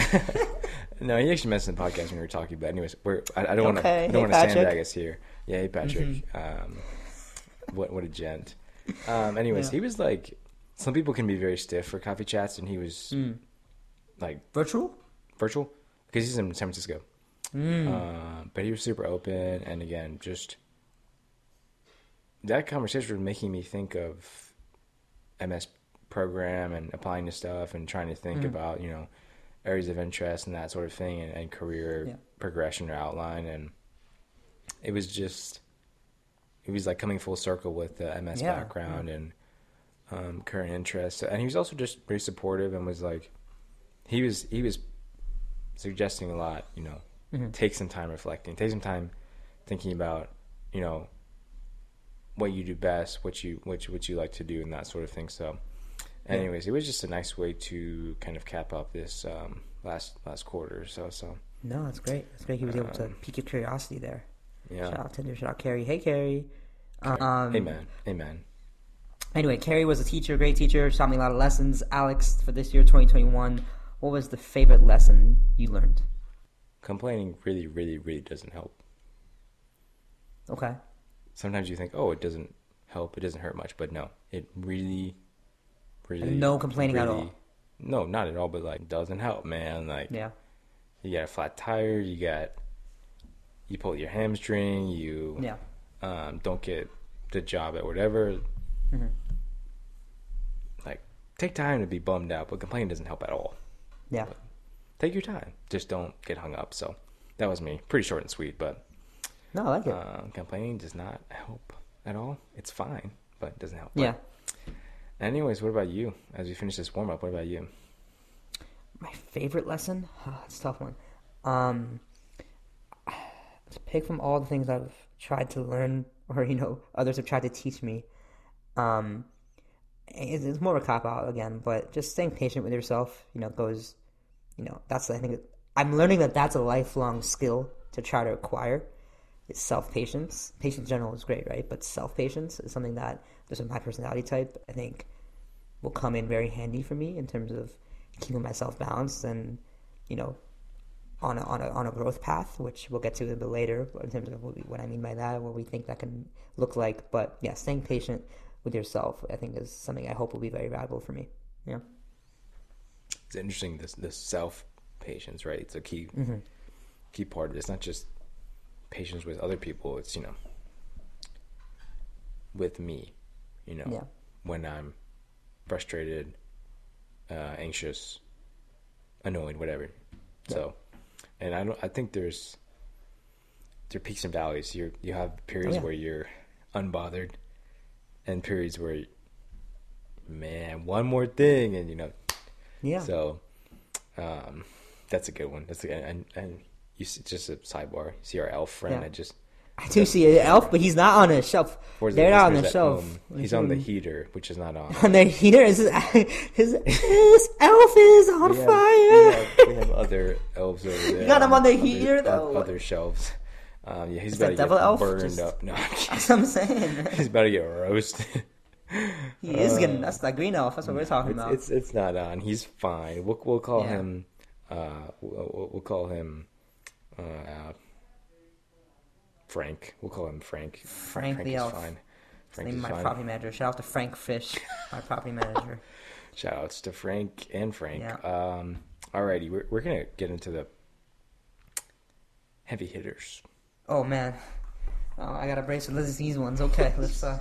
no, he actually mentioned the podcast when we were talking. But anyways, we're I, I don't want to Okay, I hey, don't want to sandbag us here. Yeah, hey Patrick. Um, what what a gent. Um, anyways, Yeah. he was like, some people can be very stiff for coffee chats, and he was like Virtual. virtual because he's in San Francisco. Mm. Uh, but he was super open, and again, just that conversation was making me think of MS program and applying to stuff and trying to think Mm. about you know areas of interest and that sort of thing and, and career Yeah. progression or outline and it was just it was like coming full circle with the MS Yeah, background and um, current interests and he was also just very supportive and was like he was he was suggesting a lot you know Mm-hmm. take some time reflecting take some time thinking about you know what you do best what you what you, what you like to do and that sort of thing so anyways it was just a nice way to kind of cap up this um, last last quarter or so so No, that's great. That's great. He was able to pique your curiosity there. Um, yeah Shout out Tinder. Shout out Carrie. Hey Carrie. Um, amen amen Anyway, Carrie was a teacher, great teacher. Taught me a lot of lessons. Alex, for this year, 2021, what was the favorite lesson you learned? complaining really really really doesn't help Okay. Sometimes you think oh it doesn't help it doesn't hurt much but no it really really no complaining at all. no not at all but like doesn't help man like Yeah. you got a flat tire, you got you pull your hamstring, you Yeah. um, don't get the job at whatever. Mm-hmm. Like, take time to be bummed out, but complaining doesn't help at all. Yeah. Take your time, just don't get hung up. So that was me, pretty short and sweet, but No, I like it. um, complaining does not help at all. It's fine, but it doesn't help. yeah. Anyways, what about you? As we finish this warm up, what about you? My favorite lesson? *sighs* it's a tough one. Um, *sighs* to pick from all the things I've tried to learn, *laughs* or you know, others have tried to teach me. Um, it's, it's more of a cop out again, but just staying patient with yourself. You know, goes. You know, that's I think I'm learning that that's a lifelong skill to try to acquire. Is self patience. Patience in general is great, right? But self patience is something that, just with my personality type, I think will come in very handy for me in terms of keeping myself balanced and you know on a, on a on a growth path, which we'll get to a bit later in terms of what, we, what I mean by that, what we think that can look like. But yeah, staying patient with yourself, I think, is something I hope will be very valuable for me. Yeah, It's interesting this this self patience, right? It's a key Mm-hmm. key part of it. It's not just patience with other people. It's you know with me, you know, Yeah. when I'm frustrated, uh, anxious, annoyed, whatever. So, and I don't. I think there's there are peaks and valleys. You you have periods Oh, yeah. where you're unbothered, and periods where, man, one more thing, and you know, yeah, so, um, that's a good one. That's a, and and you see, just a sidebar. You see our elf friend? Yeah. I just I do see an elf, but he's not on a shelf. for They're not on the shelf. home, he's on the heater, which is not on. *laughs* on the heater. Is his, his his elf is on We have, fire. we, have, we have other elves over *laughs* there. got him on the other- heater, though. Other shelves. Um, yeah, he's Is about to devil get elf? burned Just- up. No, I'm. *laughs* That's what I'm saying. he's about to get roasted. He is getting. That's the green elf. That's what we're talking It's, about. it's it's not on. He's fine. We'll we'll call Yeah. him. Uh, we'll- we'll call him. Uh, Frank. We'll call him Frank. Frank the is elf. fine. Frank Name is my fine. property manager. Shout out to Frank Fish, my property manager. *laughs* Shout outs to Frank and Frank. Yeah. Um, alrighty, we're we're gonna get into the heavy hitters. Oh man, oh, I got a brace with these ones. Okay, let's. uh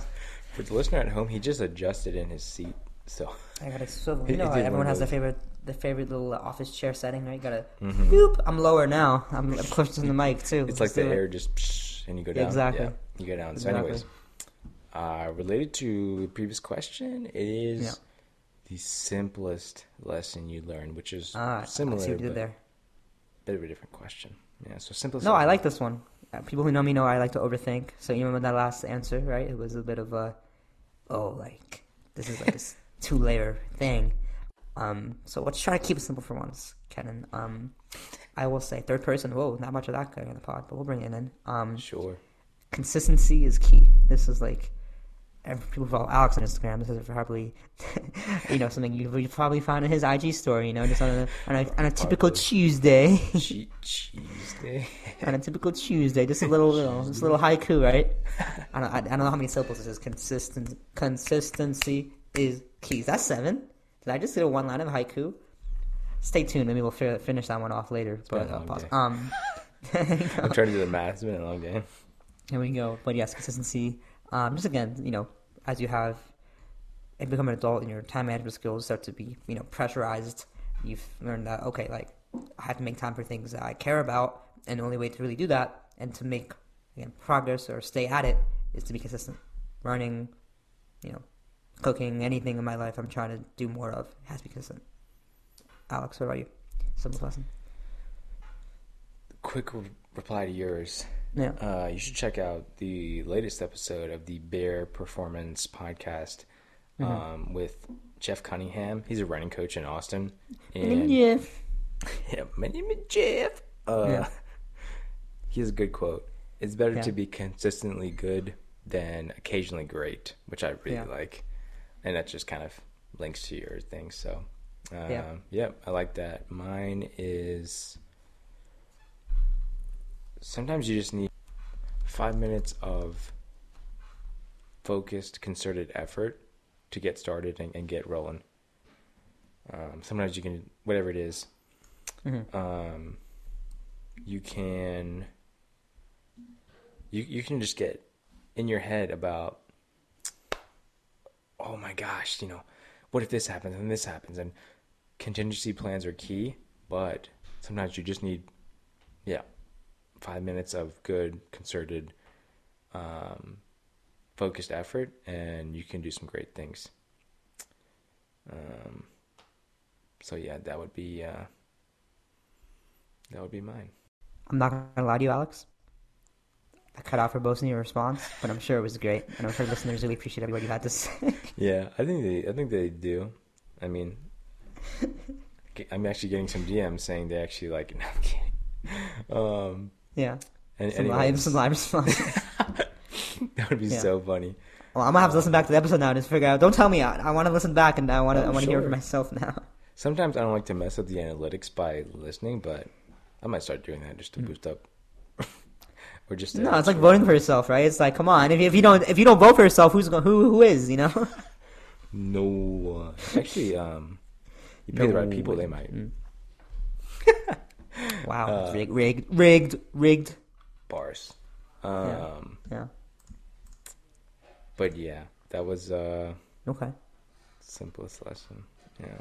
For the listener at home, he just adjusted in his seat, so I got a swivel. *laughs* You know, one everyone has their favorite the favorite little office chair setting, right? You gotta. Mhm. Whoop, I'm lower now. I'm closer to the *laughs* mic too. It's like the it. air just psh, and you go down. Exactly. Yeah, you go down. So, anyways, uh, related to the previous question, it is Yeah. the simplest lesson you learned, which is Ah, I similar, see what you did but there. bit of a different question. Yeah. So simplest. No, I like this one. Uh, People who know me know I like to overthink. So you remember that last answer, right? It was a bit of a, oh, like this is like this *laughs* two layer thing. Um, so let's try to keep it simple for once, Kenan. Um, I will say third person. Whoa, not much of that guy in the pod, but we'll bring it in. Um, Sure. consistency is key. This is like, people follow Alex on Instagram. This is probably, *laughs* you know, something you probably found in his IG story. You know, just on a on a, on a typical Tuesday. *laughs* Tuesday. on a typical Tuesday, just a little, know, just a little haiku, right? I don't, I, I don't know how many syllables this is. Consistent, consistency is key. That's seven. Did I just do a one line of haiku? Stay tuned. Maybe we'll fi- finish that one off later. been But uh, long pause. day. um, *laughs* there you go. I'm trying to do the math. It's been a long day. Here we go. But yes, consistency. Um, just again, you know, as you have and become an adult and your time management skills start to be, you know, pressurized, you've learned that okay, like I have to make time for things that I care about, and the only way to really do that and to make again progress or stay at it is to be consistent. Running, you know, cooking, anything in my life I'm trying to do more of has to be consistent. Alex, what about you? Simple lesson. Quick re- reply to yours. Yeah. Uh, you should check out the latest episode of the Bare Performance Podcast Mm-hmm. um, with Jeff Cunningham. He's a running coach in Austin. And Yeah. *laughs* Yeah, my name is Jeff. Uh, Yeah. *laughs* He has a good quote. It's better Yeah. to be consistently good than occasionally great, which I really Yeah. like. And that just kind of links to your thing. So, um, Yeah. yeah, I like that. Mine is sometimes you just need five minutes of focused, concerted effort to get started and, and get rolling. Um, sometimes you can, whatever it is, Mhm. um, you can you you can just get in your head about oh my gosh you know what if this happens and this happens? And contingency plans are key but sometimes you just need yeah five minutes of good concerted um, focused effort and you can do some great things. Um, so yeah that would be uh, that would be mine. I'm not gonna lie to you, Alex. I cut out for both in your response, but I'm sure it was great, and I'm sure listeners really appreciate every word you had to say. Yeah, I think they. I think they do. I mean, *laughs* I'm actually getting some DMs saying they actually like. it. *laughs* No, I'm kidding. Um, yeah, and some live, some live response. *laughs* that would be Yeah. so funny. well, I'm gonna have to listen back to the episode now and just figure out. Don't tell me. I, I want to listen back, and I want to. Oh, I want to hear it for myself now. Sometimes I don't like to mess up the analytics by listening, but I might start doing that just to Mm. boost up. Or just No, it's like voting for yourself, right? It's like, come on. If you, if you don't, if you don't vote for yourself, who's going? Who who is? You know? No. Actually, um, you pay the right people, they might. Mm. *laughs* Wow, Uh, rigged, rigged, rigged, rigged. Bars. Um, Yeah. but yeah, that was uh Okay. simplest lesson. Yeah.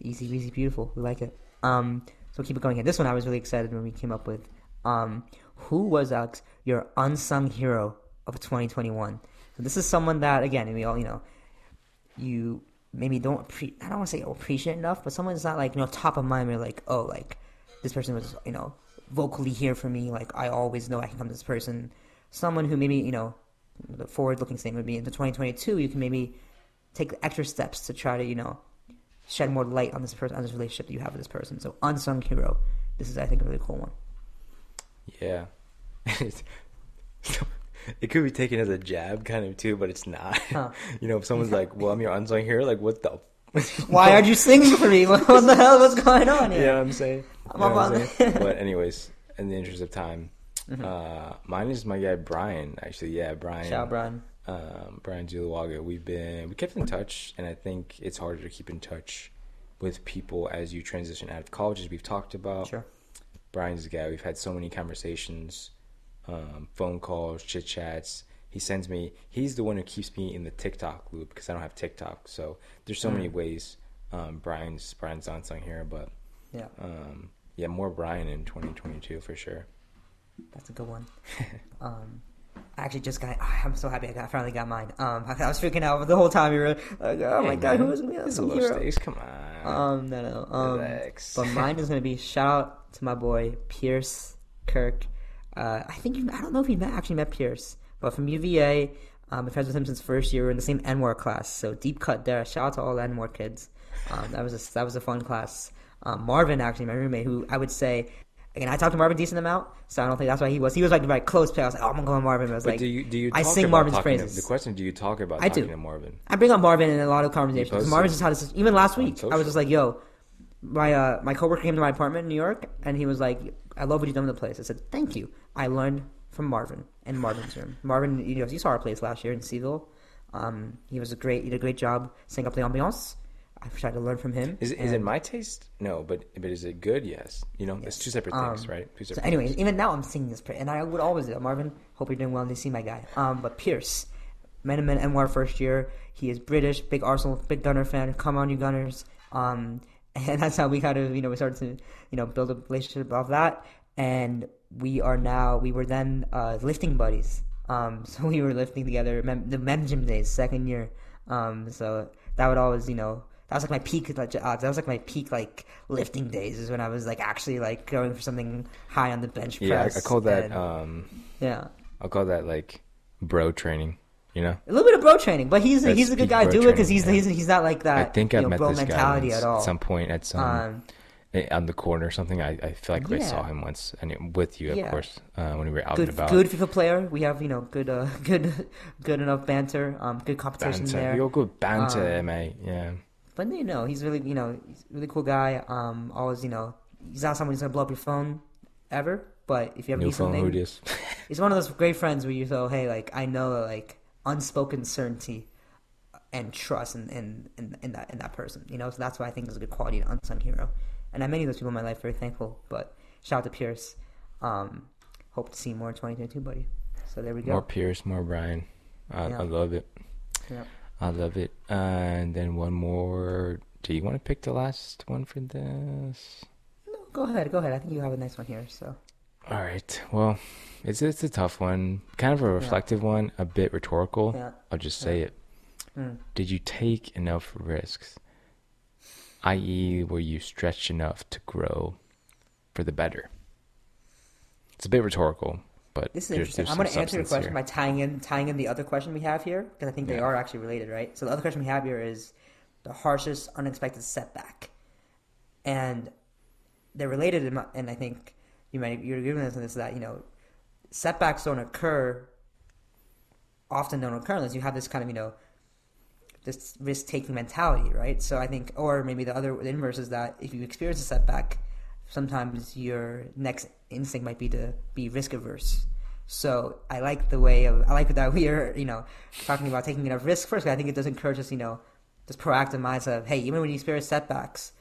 Easy, easy, beautiful. We like it. Um, so keep it going. here. This one I was really excited when we came up with. Um, who was Alex your unsung hero of 2021? So this is someone that again we all you know, you maybe don't I don't want to say appreciate enough, but someone's not like you know top of mind. We're like oh like this person was you know vocally here for me. Like I always know I can come to this person. Someone who maybe you know the forward looking statement would be into 2022. You can maybe take extra steps to try to you know shed more light on this person on this relationship that you have with this person. So unsung hero. This is I think a really cool one. Yeah. *laughs* it could be taken as a jab kind of too, but it's not. Huh. *laughs* you know, if someone's like, "Well, I'm your unsung hero," like, what the? *laughs* Why aren't you singing for me? What the hell? What's going on You here? know I'm saying? I'm You know up what I'm on saying? but anyways, in the interest of time, Mm-hmm. uh, mine is my guy Brian. Actually, yeah, Brian. Shout out, Brian. um, Brian Zulawaga. We've been we kept in touch, and I think it's harder to keep in touch with people as you transition out of college, as we've talked about. Sure. Brian's the guy. We've had so many conversations, um, phone calls, chit chats. He sends me. He's the one who keeps me in the TikTok loop because I don't have TikTok. So there's so Mm. many ways um, Brian's Brian's unsung hero, but Yeah, um, yeah, more Brian in 2022 for sure. that's a good one. *laughs* um, I actually just got. *sighs* I'm so happy I got finally got mine. Um, I, I was freaking out the whole time. You were like, "Oh my Hey, god, man, who is gonna be a hero?" stakes. Come on. Um, no, no. Um, Relax. but mine is gonna be shout out to my boy Pierce Kirk. Uh, I think I don't know if he met, actually met Pierce, but from UVA, um, been friends with him since first year. We're in the same NWAR class, so deep cut there. Shout out to all the NWAR kids. Um, that was a, that was a fun class. Um, Marvin actually, my roommate, who I would say. Again, I talked to Marvin a decent amount, so I don't think that's why he was. He was like right close play. I was like, "Oh, I'm gonna go with Marvin." I was But like, do you do you? I talk sing Marvin's talking to- the question: Do you talk about I talking do. to Marvin? I bring up Marvin in a lot of conversations. supposed Marvin just had this, even last week. I was just like, "Yo, my uh, my coworker came to my apartment in New York, and he was like, I love what you've done with the place.' I said, "Thank you. I learned from Marvin and Marvin's room. Marvin, you know, you saw our place last year in C'ville. Um, he was a great, he did a great job setting up the ambiance. I tried to learn from him. Is, is it my taste? No, but but is it good? Yes. You know, it's two separate things, Um, right? Two So, separate anyways, things. even now I'm singing this and I would always do. Marvin, hope you're doing well in see my guy. Um, but Pierce, Men and Men NWAR first year. He is British, big Arsenal, big Gunner fan. Come on, you Gunners. Um, and that's how we kind of, you know, we started to, you know, build a relationship off that. And we are now, we were then uh, lifting buddies. Um, *laughs* so we were lifting together, mem- the Mem Gym days, second year. Um, so that would always, you know, that was like my peak. Like, uh, that was like my peak, like lifting days. Is when I was like actually like going for something high on the bench press. Yeah, I, I call that and- um, yeah, I'll call that like bro training. You know, a little bit of bro training, but he's That's he's a good guy. Do it because he's, yeah. he's he's not like that. I think I've know, met bro this guy mentality once at all. at some point at some um, eh, on the corner or something. I, I feel like I saw him once, and it, with you, of Yeah. course, uh, when we were out good and about. good FIFA player. We have you know good uh *laughs* good good enough banter. Um, good competition banter. there. You're good banter, Um, mate. Yeah. But you know, he's really you know he's a really cool guy. Um, always you know he's not someone who's gonna blow up your phone ever. But if you ever New need phone, something, who it is? *laughs* he's one of those great friends where you go, hey, like I know like unspoken certainty and trust in in, in, in that in that person. You know, so that's why I think is a good quality an unsung hero. And I many of those people in my life very thankful. But shout out to Pierce. Um, hope to see more in 2022, buddy. So there we go. More Pierce, more Brian. I, Yeah. I love it. Yep. I love it. Uh, and then one more. Do you want to pick the last one for this? No, go ahead, go ahead. I think you have a nice one here. So All right. Well, it's it's a tough one, kind of a reflective one, a bit rhetorical. yeah. I'll just say Yeah. it. Mm. Did you take enough risks? I.e., were you stretched enough to grow for the better? It's a bit rhetorical, but This is interesting. I'm going to answer your substance question here. by tying in tying in the other question we have here because I think they are actually related, right? So the other question we have here is the harshest unexpected setback, and they're related. In my, and I think you might you're giving us this that you know setbacks don't occur often don't occur unless you have this kind of you know this risk taking mentality, right? So I think, or maybe the other the inverse is that if you experience a setback, sometimes your next instinct might be to be risk averse. So I like the way of I like that we are you know talking about taking enough risk first. I think it does encourage us you know this proactive mindset of hey even when you experience setbacks,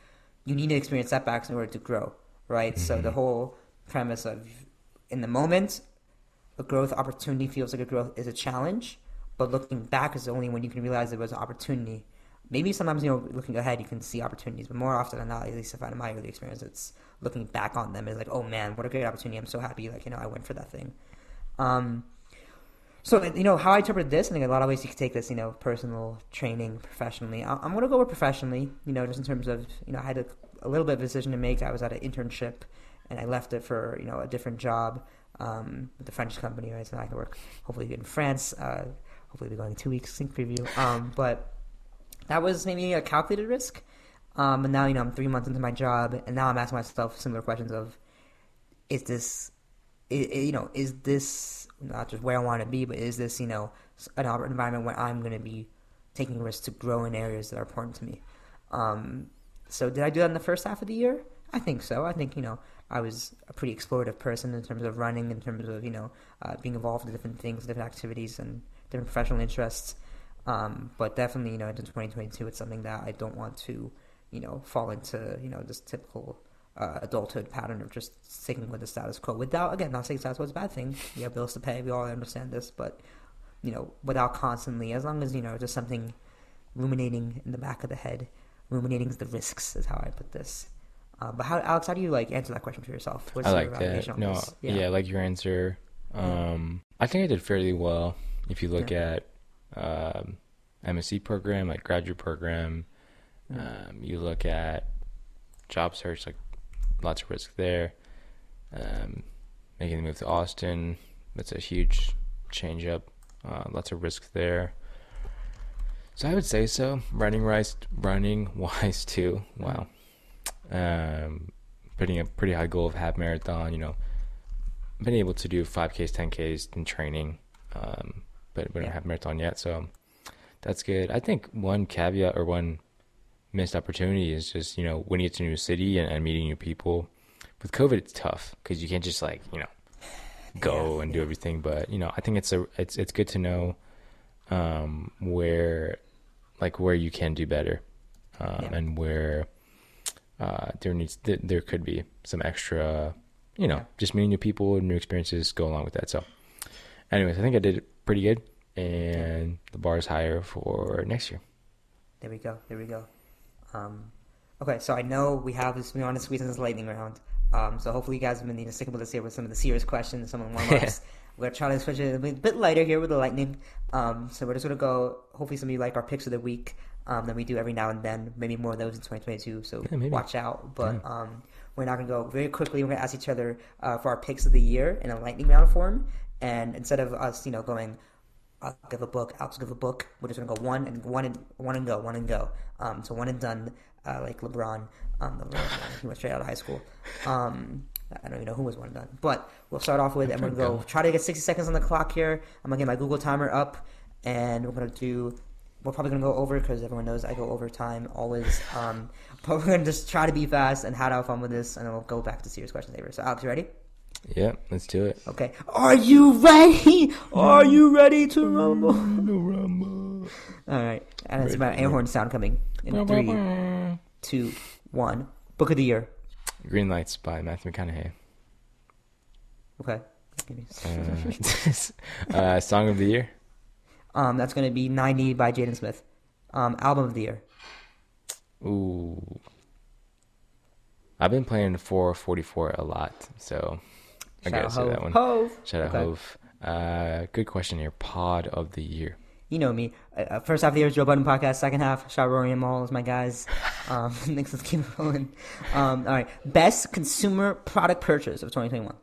you need to experience setbacks in order to grow, right? So mm-hmm. the whole premise of in the moment, a growth opportunity feels like a growth is a challenge, but looking back is only when you can realize there was an opportunity. Maybe sometimes you know looking ahead you can see opportunities, but more often than not, at least if in my early experience, it's looking back on them is like, oh man, what a great opportunity! I'm so happy, like you know, I went for that thing. Um, so you know how I interpret this, I think a lot of ways you could take this, you know, personal training, professionally. I- I'm gonna go with professionally, you know, just in terms of you know I had a, a little bit of a decision to make. I was at an internship, and I left it for you know a different job um, with the French company, right? So I can work hopefully in France. Uh, hopefully, we're going two weeks sync preview. Um, but that was maybe a calculated risk. Um, and now you know I'm three months into my job, and now I'm asking myself similar questions of, is this, you know, is this not just where I want to be, but is this you know an environment where I'm going to be taking risks to grow in areas that are important to me? Um, so did I do that in the first half of the year? I think so. I think you know I was a pretty explorative person in terms of running, in terms of you know uh, being involved in different things, different activities, and different professional interests. Um, but definitely, you know, into 2022, it's something that I don't want to, you know, fall into, you know, this typical uh, adulthood pattern of just sticking with the status quo. Without, again, not saying status quo is a bad thing. We have bills to pay. We all understand this, but you know, without constantly, as long as you know, just something ruminating in the back of the head ruminating the risks is how I put this. Uh, but how, Alex, how do you like answer that question for yourself? What's I your like that. No, this? yeah. I like your answer. Um, I think I did fairly well. If you look at um, MSc program, like graduate program, um, you look at job search, like lots of risk there. Um, making the move to Austin, that's a huge change up. Uh, lots of risk there. So I would say so. Running wise, running *laughs* wise too. Wow. Um, putting a pretty high goal of half marathon. You know, been able to do 5Ks, 10Ks in training, um, but we don't Yeah. have marathon yet, so that's good. I think one caveat or one missed opportunity is just you know when you get to a new city and, and meeting new people. With COVID, it's tough because you can't just like you know go Yeah, and do everything. But you know, I think it's a it's it's good to know um, where like where you can do better um, Yeah. and where uh, there needs th- there could be some extra you know just meeting new people and new experiences go along with that so anyways i think i did pretty good and the bar is higher for next year There we go. There we go. Um, okay, so I know we have this. We want to squeeze in this lightning round. Um, so hopefully you guys have been you know, sticking with us here with some of the serious questions, some of the warm ups. *laughs* we're gonna try to switch it a bit bit lighter here with the lightning. Um, so we're just gonna go. Hopefully some of you like our picks of the week. Um, that we do every now and then. Maybe more of those in 2022. So Yeah, watch out. But um, we're not gonna go very quickly. We're gonna ask each other uh, for our picks of the year in a lightning round form. And instead of us, you know, going I'll give a book. Will give a book. We're just gonna go one and one and one and go, one and go. Um, so one and done, uh, like LeBron. Um, the he went straight out of high school. Um, I don't even know who was one and done, but we'll start off with, and we're gonna go try to get sixty seconds on the clock here. I'm gonna get my Google timer up, and we're gonna do. We're probably gonna go over because everyone knows I go over time always. Um, *laughs* but we're gonna just try to be fast and have fun with this, and then we'll go back to serious questions later. So Alex, you ready? yeah let's do it Okay. Are you ready? Are you ready to rumble? *laughs* All right, and it's my air horn sound coming in three, two, one. Book of the year. green lights by matthew mcconaughey Okay. uh, *laughs* uh, song of the year Um, that's gonna be ninety by Jaden Smith. Um, album of the year. ooh i've been playing 444 a lot so i Shout gotta say that one Hov. shout out Okay. hov uh, good question here pod of the year You know me. Uh, Uh, first half of the year is Joe Budden podcast. Second half, shout out Rory and Mal as my guys. Um, *laughs* next, let's keep it rolling. Um, all right. Best consumer product purchase of 2021.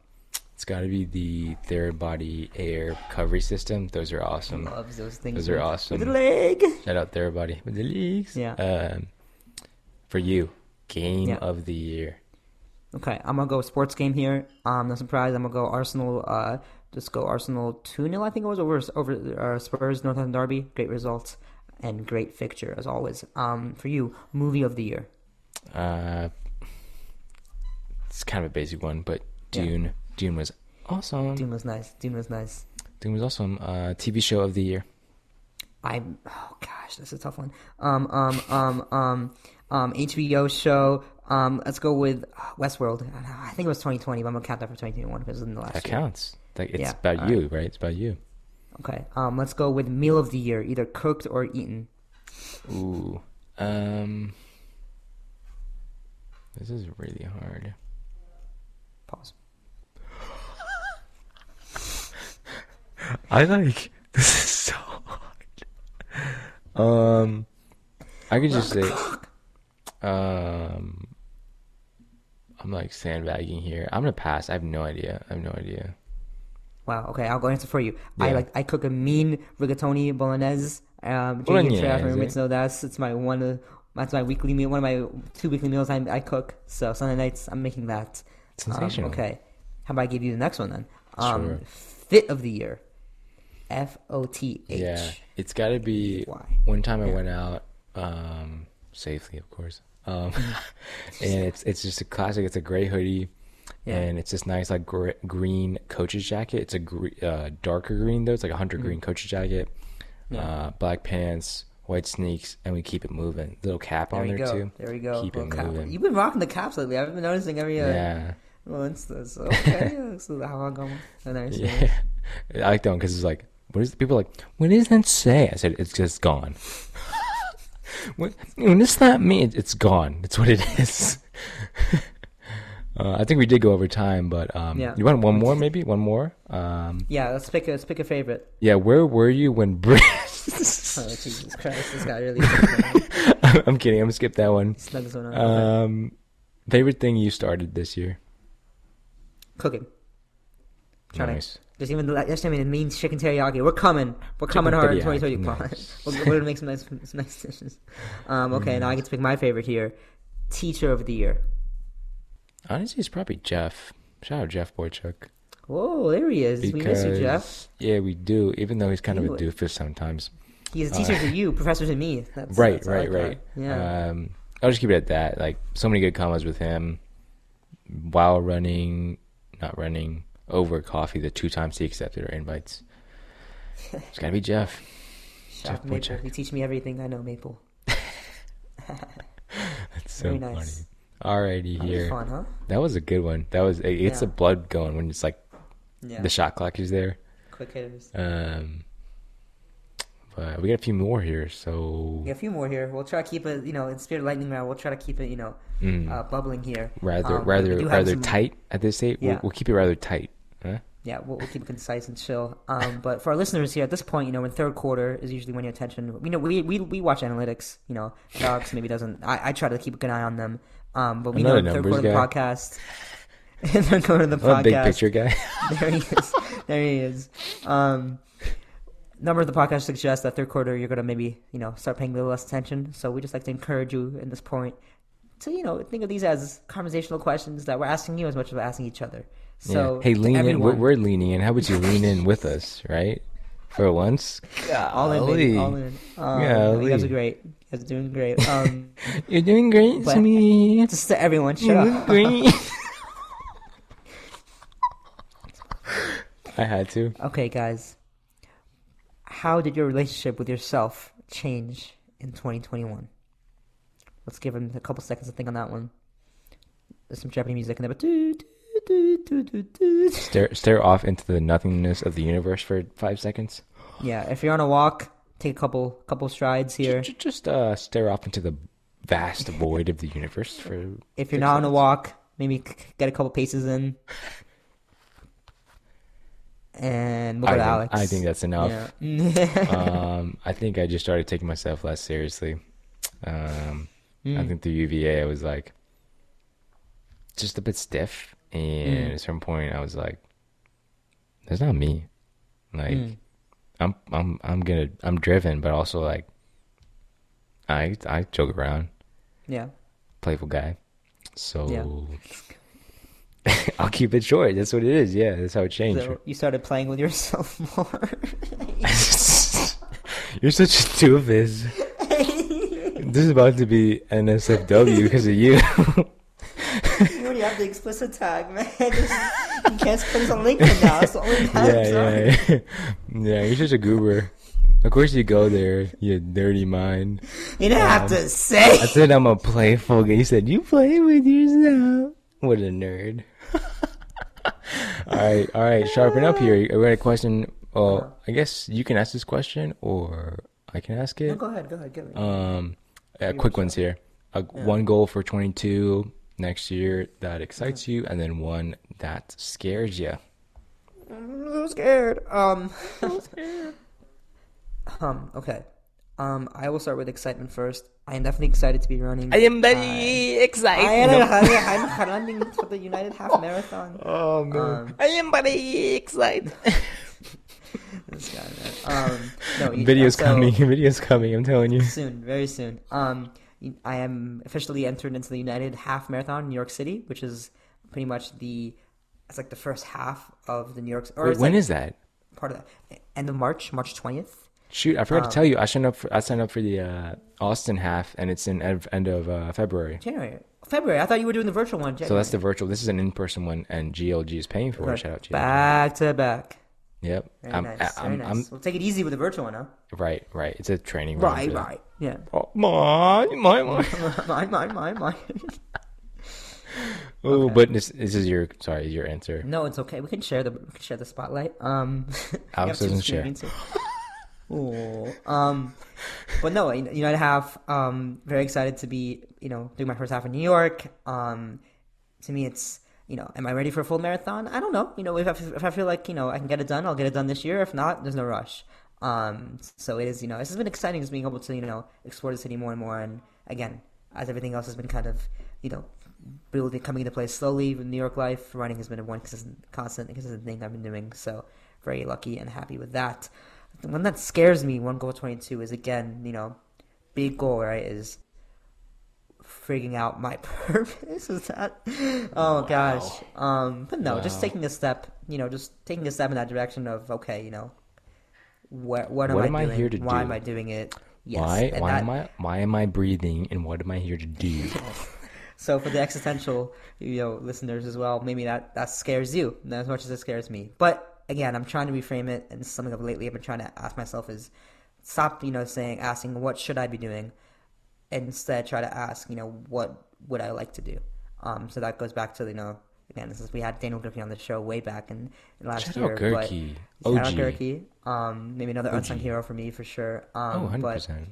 It's got to be the Therabody Air recovery system. Those are awesome. Loves those things. Those are awesome. With the leg. Shout out Therabody with the leagues. Yeah. Um, for you, game Yeah. of the year. Okay, I'm gonna go sports game here. Um, no surprise. I'm gonna go Arsenal. Uh, just go Arsenal two 0 I think it was over over uh, Spurs Northern Derby. Great result and great fixture as always. Um, for you, movie of the year. Uh, it's kind of a basic one, but Yeah. Dune. Dune was awesome. Dune, Dune was nice. Dune was nice. Doom was awesome. Uh, TV show of the year. I'm. Oh gosh, this is a tough one. Um, um, um, um, um, HBO show. Um, let's go with Westworld. I think it was 2020, but I'm gonna count that for 2021 because it was in the last That year. counts. Like it's Yeah, about you, right? It's about you. Okay. Um, let's go with meal of the year, either cooked or eaten. Ooh. Um. This is really hard. Pause. I like *laughs* this is so hard. Um, I could just say, um, I'm like sandbagging here. I'm gonna pass. I have no idea. I have no idea. Wow. Okay, I'll go answer for you. I like I cook a mean rigatoni bolognese. Um, Bolognese. Bolognese. roommates know that's it's my one. Of, that's my weekly meal. One of my two weekly meals I, I cook. So Sunday nights I'm making that. Um, Sensational. okay. How about I give you the next one then? Um, Sure. Fit of the year. F O T H. Yeah, it's got to be. Why? One time I went out, um, safely, of course. Um, Mm-hmm. *laughs* *laughs* and it's it's just a classic. It's a gray hoodie, Yeah. and it's this nice like gr- green coach's jacket. It's a gre- uh, darker green though. It's like a hunter green coach's jacket. Mm-hmm. Yeah. Uh, black pants, white sneaks, and we keep it moving. Little cap There on there go. too. There we go. Keep it cap. moving. You've been rocking the caps lately. I've been noticing every uh, Yeah, little Insta. So okay, *laughs* so how I go. Nice. yeah. I like that one because it's like, what is people are like? What does that say? I said it's just gone. *laughs* when, when it's not me, it, it's gone. It's what it is. *laughs* uh, I think we did go over time, but um, Yeah. you want one more, maybe one more? Um, Yeah, let's pick a let's pick a favorite. yeah, where were you when Brit? *laughs* Oh Jesus Christ, this guy really I'm kidding. I'm gonna skip that one. one. Um, favorite thing you started this year? Cooking. Nice. Just even the yesterday, I mean, means chicken teriyaki. We're coming. We're coming Chicken hard in teriyaki, 2020. nice. *laughs* we're, we're gonna make some nice, some nice dishes. Um, okay, now I get to pick my favorite here. Teacher of the year. Honestly, it's probably Jeff. Shout out Jeff Boychuk. Whoa, there he is. we miss you, Jeff. Yeah, we do. Even though he's kind of a doofus sometimes. He's a teacher to you, professor to me. That's, right, *laughs* that's right, right. Yeah. Um, I'll just keep it at that. Like so many good comments with him while running, not running over coffee. The two times he accepted our invites. *laughs* It's gotta be Jeff. Shout Jeff Maple. Boychuk. You teach me everything I know, Maple. *laughs* That's so Very funny. nice. Alrighty That was here. fun, huh? That was a good one. That was it gets the blood going when it's like Yeah. the shot clock is there. Quick hitters. Um, but we got a few more here, so Yeah, a few more here. We'll try to keep it, you know, in spirit of lightning round. We'll try to keep it, you know, mm, uh, bubbling here. rather um, rather rather some- tight at this state. Yeah. We'll, we'll keep it rather tight. Yeah, we'll, we'll keep it concise and chill. Um, but for our listeners here at this point, you know, in third quarter is usually when your attention. We know we we, we watch analytics. You know, dogs maybe doesn't. I, I try to keep a good eye on them. Um, but we know in third quarter of the guy. podcast. *laughs* in third quarter of the I'm a big picture guy. *laughs* there he is. There he is. Um, number of the podcast suggests that third quarter you're gonna maybe you know start paying a little less attention. So we just like to encourage you in this point to you know think of these as conversational questions that we're asking you as much as we're asking each other. So yeah. Hey, lean in. We're, we're leaning in. How about you lean in with us, right? For once. Yeah, all in, baby, all in. Um, Yeah, you guys are great. You guys are doing great. *laughs* Um, You're doing great, to me. just to everyone, shut You're doing up. great. *laughs* I had to. Okay, guys, how did your relationship with yourself change in 2021? Let's give him a couple seconds to think on that one. There's some Japanese music in there, but do, do, do, do, do, do. Stare, stare off into the nothingness of the universe for five seconds. yeah. If you're on a walk, take a couple couple strides here. Ju- Just uh, stare off into the vast void of the universe for. If you're not on a walk, maybe get a couple paces in. And we'll I go think, Alex. I think that's enough. Yeah. *laughs* um, I think I just started taking myself less seriously. Um, I Mm. think the UVA, I was like just a bit stiff, and Mm. at certain point, I was like, "That's not me." Like, Mm. I'm, I'm, I'm gonna, I'm driven, but also like, I, I joke around, yeah. playful guy. So, *laughs* I'll keep it short. That's what it is. Yeah, that's how it changed. So you started playing with yourself more. *laughs* You're such a doofus. *laughs* this is about to be NSFW because of you. You already have the explicit tag, *laughs* man. you can't put this on LinkedIn now. It's the only *laughs* tag. yeah, yeah, yeah. *laughs* Yeah, you're such a goober. Of course you go there, you dirty mind. You don't have Um, to say. I said I'm a playful guy. You said you play with yourself. What a nerd. all right, all right. Sharpen up here. We got a question. Well, I guess you can ask this question, or I can ask No, it. go ahead, go ahead, give it. Um, uh, quick ones here. Uh, Yeah. One goal for 22 next year that excites you, and then one that scares you. I'm so scared. Um, *laughs* so scared. *laughs* um, okay. Um, I will start with excitement first. I am definitely excited to be running. I am very excited. I am, *laughs* I'm running for the United Half Marathon. Oh Um, I am very excited. this guy, man. Um, no, you- Video's so- coming. Video's coming. I'm telling you. soon, very soon. Um, I am officially entered into the United Half Marathon in New York City, which is pretty much the it's like the first half of the New York. Or Wait, when like is that? part of that? End of March, March twentieth. Shoot, I forgot Um, to tell you. I signed up. For, I signed up for the uh, Austin half, and it's in ev- end of uh, February. January, February. I thought you were doing the virtual one. So that's the virtual. This is an in-person one, and GLG is paying for it. Shout out GLG. back to back. Yep. Very I'm, nice. I- very I'm, nice. I'm we'll take it easy with the virtual one, huh? right. Right. It's a training. run Right, right. Yeah. Oh, mine, mine, mine. mine, mine, mine, mine. Oh, Okay. but this, this is your sorry, your answer. no, it's okay. We can share the we can share the spotlight. Um, *laughs* Alex doesn't share. *laughs* Ooh. Um, but no, you know, you know, I have um very excited to be you know doing my first half in New York. Um, to me, it's you know, am I ready for a full marathon? I don't know. You know, if I, if I feel like you know I can get it done, I'll get it done this year. If not, there's no rush. Um, so it is. You know, this has been exciting, just being able to you know explore the city more and more. And again, as everything else has been kind of you know building coming into place slowly. With New York life, running has been a one consistent, constant, consistent thing I've been doing. So very lucky and happy with that. The one that scares me, one goal twenty two, is again, you know, big goal right is figuring out my *laughs* purpose. Is that? Oh Wow. gosh. Um, but no, just taking a step. You know, just taking a step in that direction of okay, you know, what what am What I am I here to why do? am I doing it? Yes. why? and Why that- am I? Why am I breathing? And what am I here to do? *laughs* So for the existential, you know, listeners as well, maybe that that scares you not as much as it scares me. But again, I'm trying to reframe it, and something I've lately I've been trying to ask myself is, stop, you know, saying asking what should I be doing, instead try to ask, you know, what would I like to do. Um, so that goes back to you know, again, this is we had Daniel Gurkey on the show way back in, in last Shout year. out but- Gurkey. Shout out OG. Gurkey. Um, maybe another unsung hero for me for sure. Um, Oh, 100 but percent.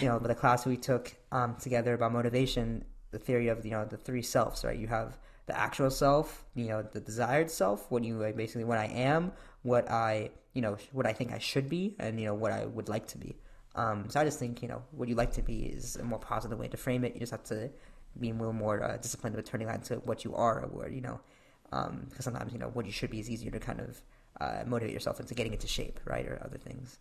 you know, but the class we took um, together about motivation, the theory of you know the three selves, right? You have the actual self, you know, the desired self, what you basically what I am, what I you know what I think I should be, and you know what I would like to be. Um, so I just think you know what you like to be is a more positive way to frame it. You just have to be a little more uh, disciplined with turning that into what you are, or you know, because sometimes you know what you should be is easier to kind of uh, motivate yourself into getting into shape, right, or other things.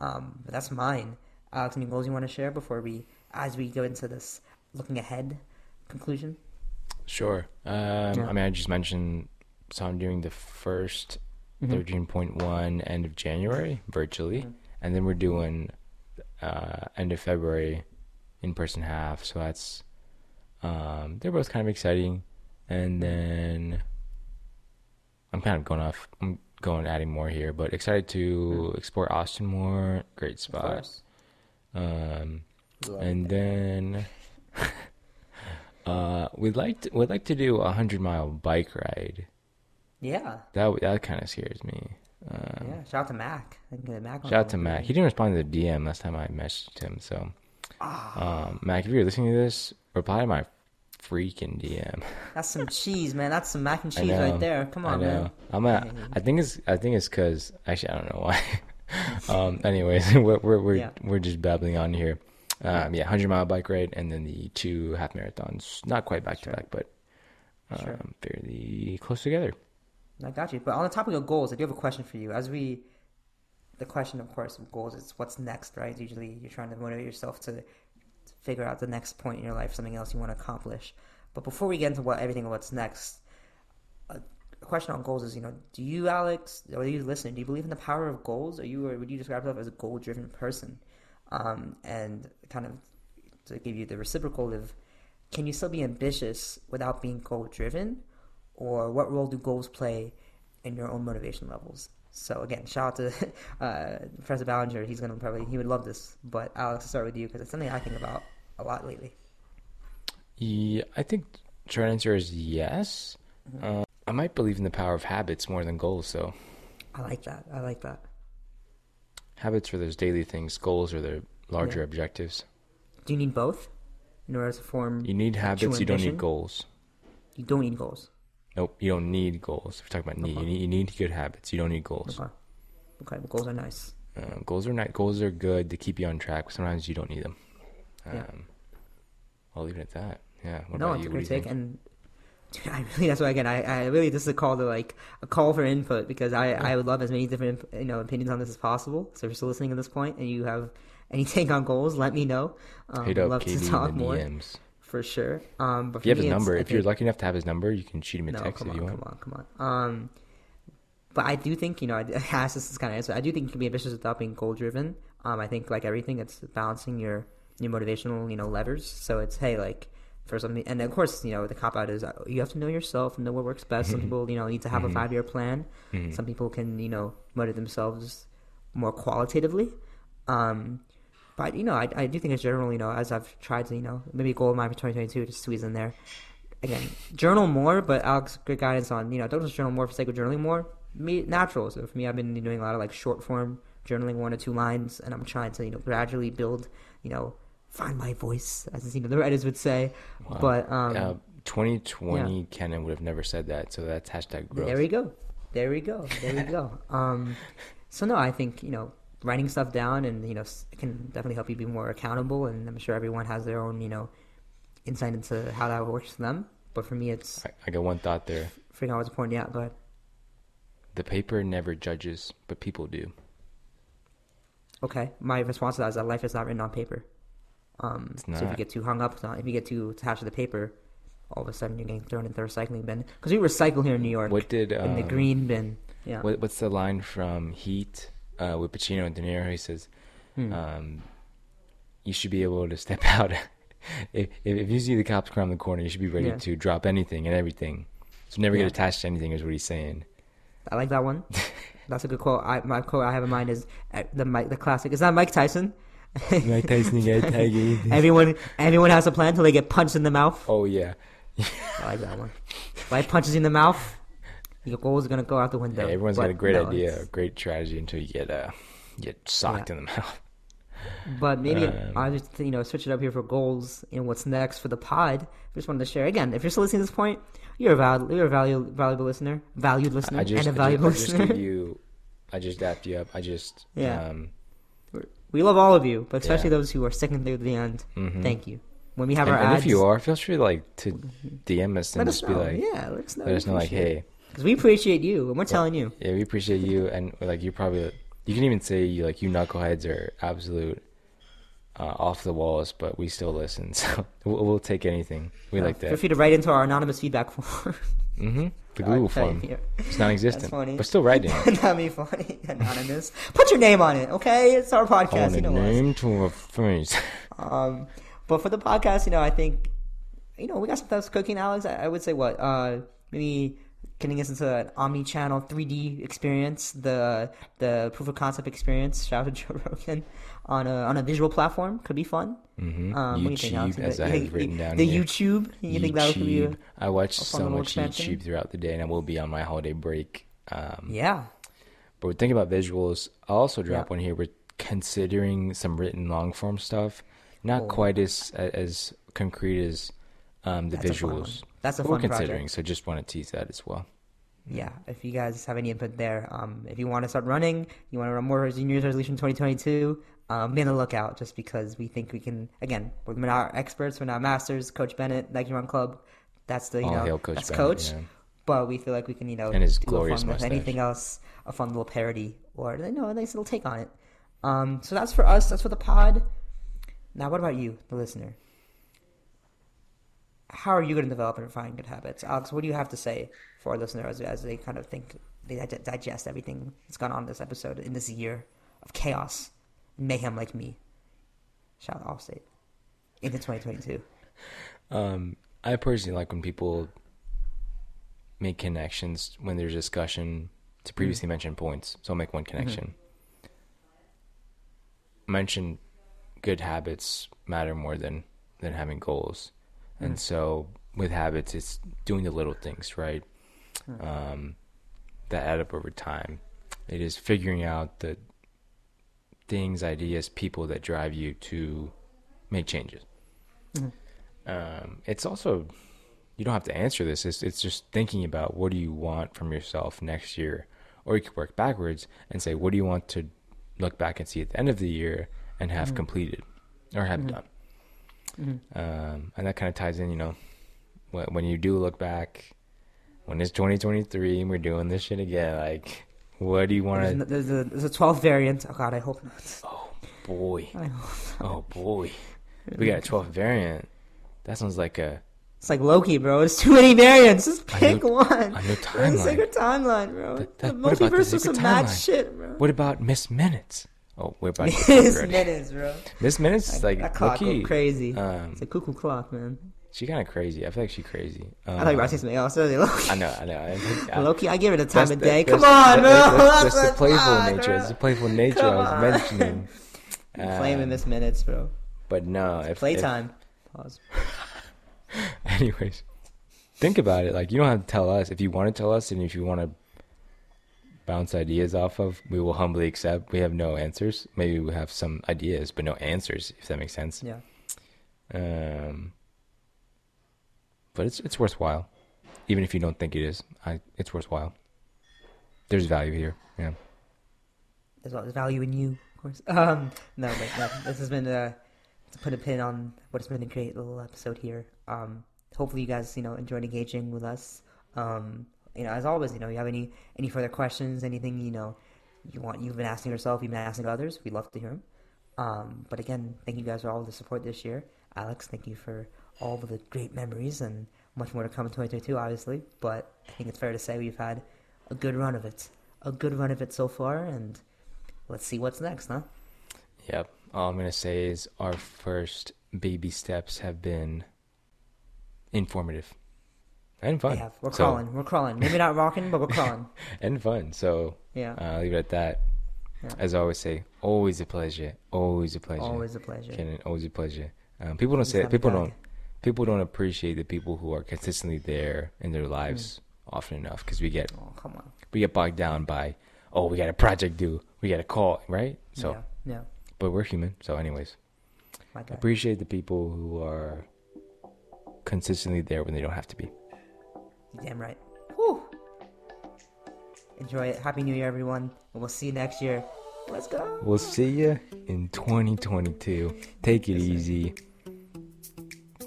Um, but that's mine. Alex, any goals you want to share before we, as we go into this looking ahead conclusion? Sure. Um, Yeah. I mean, I just mentioned. So I'm doing the 1st Mhm. 13.1 end of January virtually, Mhm. and then we're doing uh, end of February in person half. So that's um, they're both kind of exciting, and then I'm kind of going off. I'm going adding more here, but excited to explore Austin more. Great spot. Um, and then *laughs* uh, we'd like to, we'd like to do a hundred mile bike ride. yeah, That that kind of scares me. Um, yeah. Shout out to Mac. Get Mac. Shout out to. Mac. He didn't respond to the DM last time I messaged him. So, Ah, um, Mac, if you're listening to this, reply to my freaking DM. *laughs* that's some cheese, man. That's some mac and cheese right there. Come on, I know. man. I'm I think it's I think it's because actually I don't know why. *laughs* um, anyways, *laughs* we're we're we're, Yeah. we're just babbling on here. Um, yeah, hundred mile bike ride, and then the two half marathons. Not quite back to back, but um, Sure. fairly close together. I got you. But on the topic of goals, I do have a question for you. As we, the question, of course, of goals is what's next, right? Usually, you're trying to motivate yourself to, to figure out the next point in your life, something else you want to accomplish. But before we get into what everything what's next, a, question on goals is, you know, do you, Alex, or you listening, do you believe in the power of goals? Are you, or would you describe yourself as a goal-driven person? Um, and kind of to give you the reciprocal of, can you still be ambitious without being goal-driven? Or what role do goals play in your own motivation levels? So again, shout out to *laughs* uh, Professor Ballinger. He's gonna probably he would love this. But Alex, I'll start with you because it's something I think about a lot lately. Yeah, I think short answer is yes. Mm-hmm. Uh, I might believe in the power of habits more than goals. So I like that. I like that. habits are those daily things. Goals are the larger Yeah. objectives. Do you need both in order to form? You need habits. You don't need goals. You don't need goals. Nope, you don't need goals. If we're talking about need, you need, you need good habits. You don't need goals. Okay. Okay. But goals are nice. Uh, goals are not. Goals are good to keep you on track. Sometimes you don't need them. Um, Yeah. I'll leave it at that. Yeah. What no, about it's you? a great take. And dude, *laughs* I really that's why again I, I really this is a call to like a call for input because I I would love as many different you know opinions on this as possible. So if you're still listening at this point and you have any *laughs* take on goals, let me know. Um, Hit up love KB to talk more DMs. For sure. Um, but If for you have me, his number, I if you're lucky enough to have his number, you can shoot him a no, text if on, you want. come on, come on. Um, but I do think you know, I *laughs* asked this is kind of answer. I do think you can be ambitious without being goal driven. Um, I think like everything, it's balancing your your motivational you know levers. So it's hey like for something, and of course you know the cop out is uh, you have to know yourself and know what works best. Some *laughs* people you know need to have a Mhm. five year plan. Mhm. Some people can you know motivate themselves more qualitatively. Um, but you know, I, I do think it's general. You know, as I've tried to you know maybe goal of mine for 2022 to squeeze in there. Again, journal more, but Alex, good guidance on you know don't just journal more for sake of journaling more. Me natural. So for me, I've been doing a lot of like short form journaling one or two lines, and I'm trying to you know gradually build, you know, find my voice, as you know the writers would say. Wow. But um, Uh, 2020, Kenan would have never said that. So that's hashtag growth. There we go. There we go. There we go. *laughs* Um, so no, I think you know writing stuff down and you know it can definitely help you be more accountable. And I'm sure everyone has their own you know insight into how that works for them. But for me, it's I, I got one thought there. figuring out what's important. Yeah, but The paper never judges, but people do. okay. My response to that is that life is not written on paper. Um, so if you get too hung up, on- if you get too attached to the paper, all of a sudden you're getting thrown into the recycling bin. Because we recycle here in New York What did in the um, green bin. Yeah. What, what's the line from Heat uh, with Pacino and De Niro? He says, Hmm. um, "You should be able to step *laughs* out. if, if you see the cops around the corner, you should be ready Yeah. to drop anything and everything. So never Yeah. get attached to anything." Is what he's saying. I like that one. *laughs* That's a good quote. I, my quote I have in mind is uh, the Mike, the classic. Is that Mike Tyson? *laughs* Mike Tyson got everyone, everyone has a plan until they get punched in the mouth. Oh yeah, I like that one. Life punches in the mouth. Your goal is gonna go out the window. Yeah, everyone's But got a great no, idea, a great strategy until you get uh, get socked Yeah. in the mouth. *laughs* But maybe Um, I just you know switch it up here for goals and what's next for the pod. I Just wanted to share again. If you're still listening to this point, you're a val- you're a valuable valuable listener, valued listener, I just, and a I valuable just, I just listener. gave you, I just dapped you up. I just, Yeah. um, we love all of you, but especially Yeah. those who are sticking through to the end. mhm. Thank you. When we have And, our and ads, if you are, feel free to like to DM us and let us just know. be like, yeah, let us know. let us know, like, hey, because we appreciate you, and we're telling you. yeah, we appreciate you, and like you probably, you can even say you like you knuckleheads are absolute uh, off the walls, but we still listen, *laughs* so we'll, we'll take anything. We like that. Feel free to write into our anonymous feedback form. hmm The *laughs* Google you form, here. it's non-existent, funny. but still write it. That'd be funny. Anonymous. Put your name on it, okay? It's our podcast. You know us. name to a face. *laughs* Um, but for the podcast, you know, I think, you know, we got some stuff cooking, Alex. I, I would say what, uh, maybe getting us into an omni-channel 3D experience, the the proof of concept experience. Shout out to *laughs* Joe Rogan on a on a visual platform could be fun. hmm Um, what you think, Alex? YouTube, as I think- have written down the here. YouTube. You think that could be? A, I watch so much expansion? YouTube throughout the day, and I will be on my holiday break. Um, yeah. But we're thinking about visuals. I'll also drop Yeah. one here. We're considering some written long form stuff. Not Oh. quite as as concrete as um, the That's a fun visuals. That's a But we're fun considering, project. so just want to tease that as well. yeah, if you guys have any input there, um, if you want to start running, you want to run more New Year's resolution 2022, um, be on the lookout just because we think we can, again, we're not experts, we're not masters. Coach Bennett, Nike Run Club, that's the, you All know coach that's Bennett, Coach. yeah. But we feel like we can, you know, And his do a fun with anything else, a fun little parody or, you know, a nice little take on it. Um, so that's for us, that's for the pod. Now, what about you, the listener? How are you going to develop and refine good habits? Alex, what do you have to say for our listeners as, they kind of think, they digest everything that's gone on this episode in this year of chaos, mayhem like me? Shout out Allstate into 2022. Um, I personally like when people make connections when there's discussion to previously mentioned points. So I'll make one connection. Mention good habits matter more than than having goals, and mm-hmm. so with habits, it's doing the little things right mm-hmm. um, that add up over time. It is figuring out the things, ideas, people that drive you to make changes. Mm-hmm. Um, it's also you don't have to answer this. It's it's just thinking about what do you want from yourself next year, or you could work backwards and say what do you want to look back and see at the end of the year and have completed or have done. Um, and that kind of ties in, you know, when, when you do look back, when it's 2023 and we're doing this shit again, like, what do you want There's, to? a- there's, there's a 12th variant. Oh, God, I hope not. Oh boy, I hope oh boy, we got a 12th variant. That sounds like a It's like Loki, bro. It's too many variants. Just pick know- one. I know There's a timeline. secret timeline, bro. The that- the multiverse is some mad shit, bro. What about Miss Minutes? Oh, we're get *laughs* Miss minutes, bro. Miss Minutes is like that clock crazy. Um, it's a cuckoo clock, man. she kind of crazy. I feel like she's crazy. Um, I thought you were to say something else. I know, I know. I *laughs* I- Loki, I give it a time of the- day. Come on, that- bro. That's, that's, That's the playful time, nature. bro. It's the playful nature I was on. mentioning. *laughs* Flaming Um, Miss Minutes, bro. But no, if, Playtime. Pause. Anyways, think about it. Like you don't have to tell us if you want to tell us, and if you want to bounce ideas off of, we will humbly accept. We have no answers. Maybe we have some ideas, but no answers, if that makes sense. Yeah. Um, but it's it's worthwhile, even if you don't think it is. I it's worthwhile. There's value here. Yeah. There's, there's value in you, of course. *laughs* Um, no, but no, this has been uh, to put a pin on what's been a great little episode here. Um, hopefully you guys, you know, enjoyed engaging with us. Um, you know, as always, you know, you have any any further questions, anything you know you want you've been asking yourself, you've been asking others, we'd love to hear them. Um, but again, thank you guys for all the support this year. Alex, thank you for all of the great memories and much more to come in 2022, obviously. But I think it's fair to say we've had a good run of it, a good run of it so far, and let's see what's next, huh? Yep. All I'm gonna say is our first baby steps have been informative and fun. Have. We're So- crawling. We're crawling. Maybe not rocking, but we're *laughs* crawling. and fun. So Yeah. uh, I'll leave it at that. Yeah. As I always say, always a pleasure. Always a pleasure. Always a pleasure. Kenan, always a pleasure. Um, people don't say that. People back. don't. People don't appreciate the people who are consistently there in Mm. their lives often enough because we get Oh, come on. we get bogged down by oh we got a project due we got a call right so yeah. Yeah. but we're human so anyways appreciate the people who are consistently there when they don't have to be Damn right. Whew. Enjoy it. Happy New Year, everyone. And we'll see you next year. Let's go. we'll see you in 2022 take it Yes, easy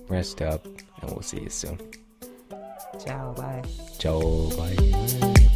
rest up and we'll see you soon Ciao. Bye. ciao bye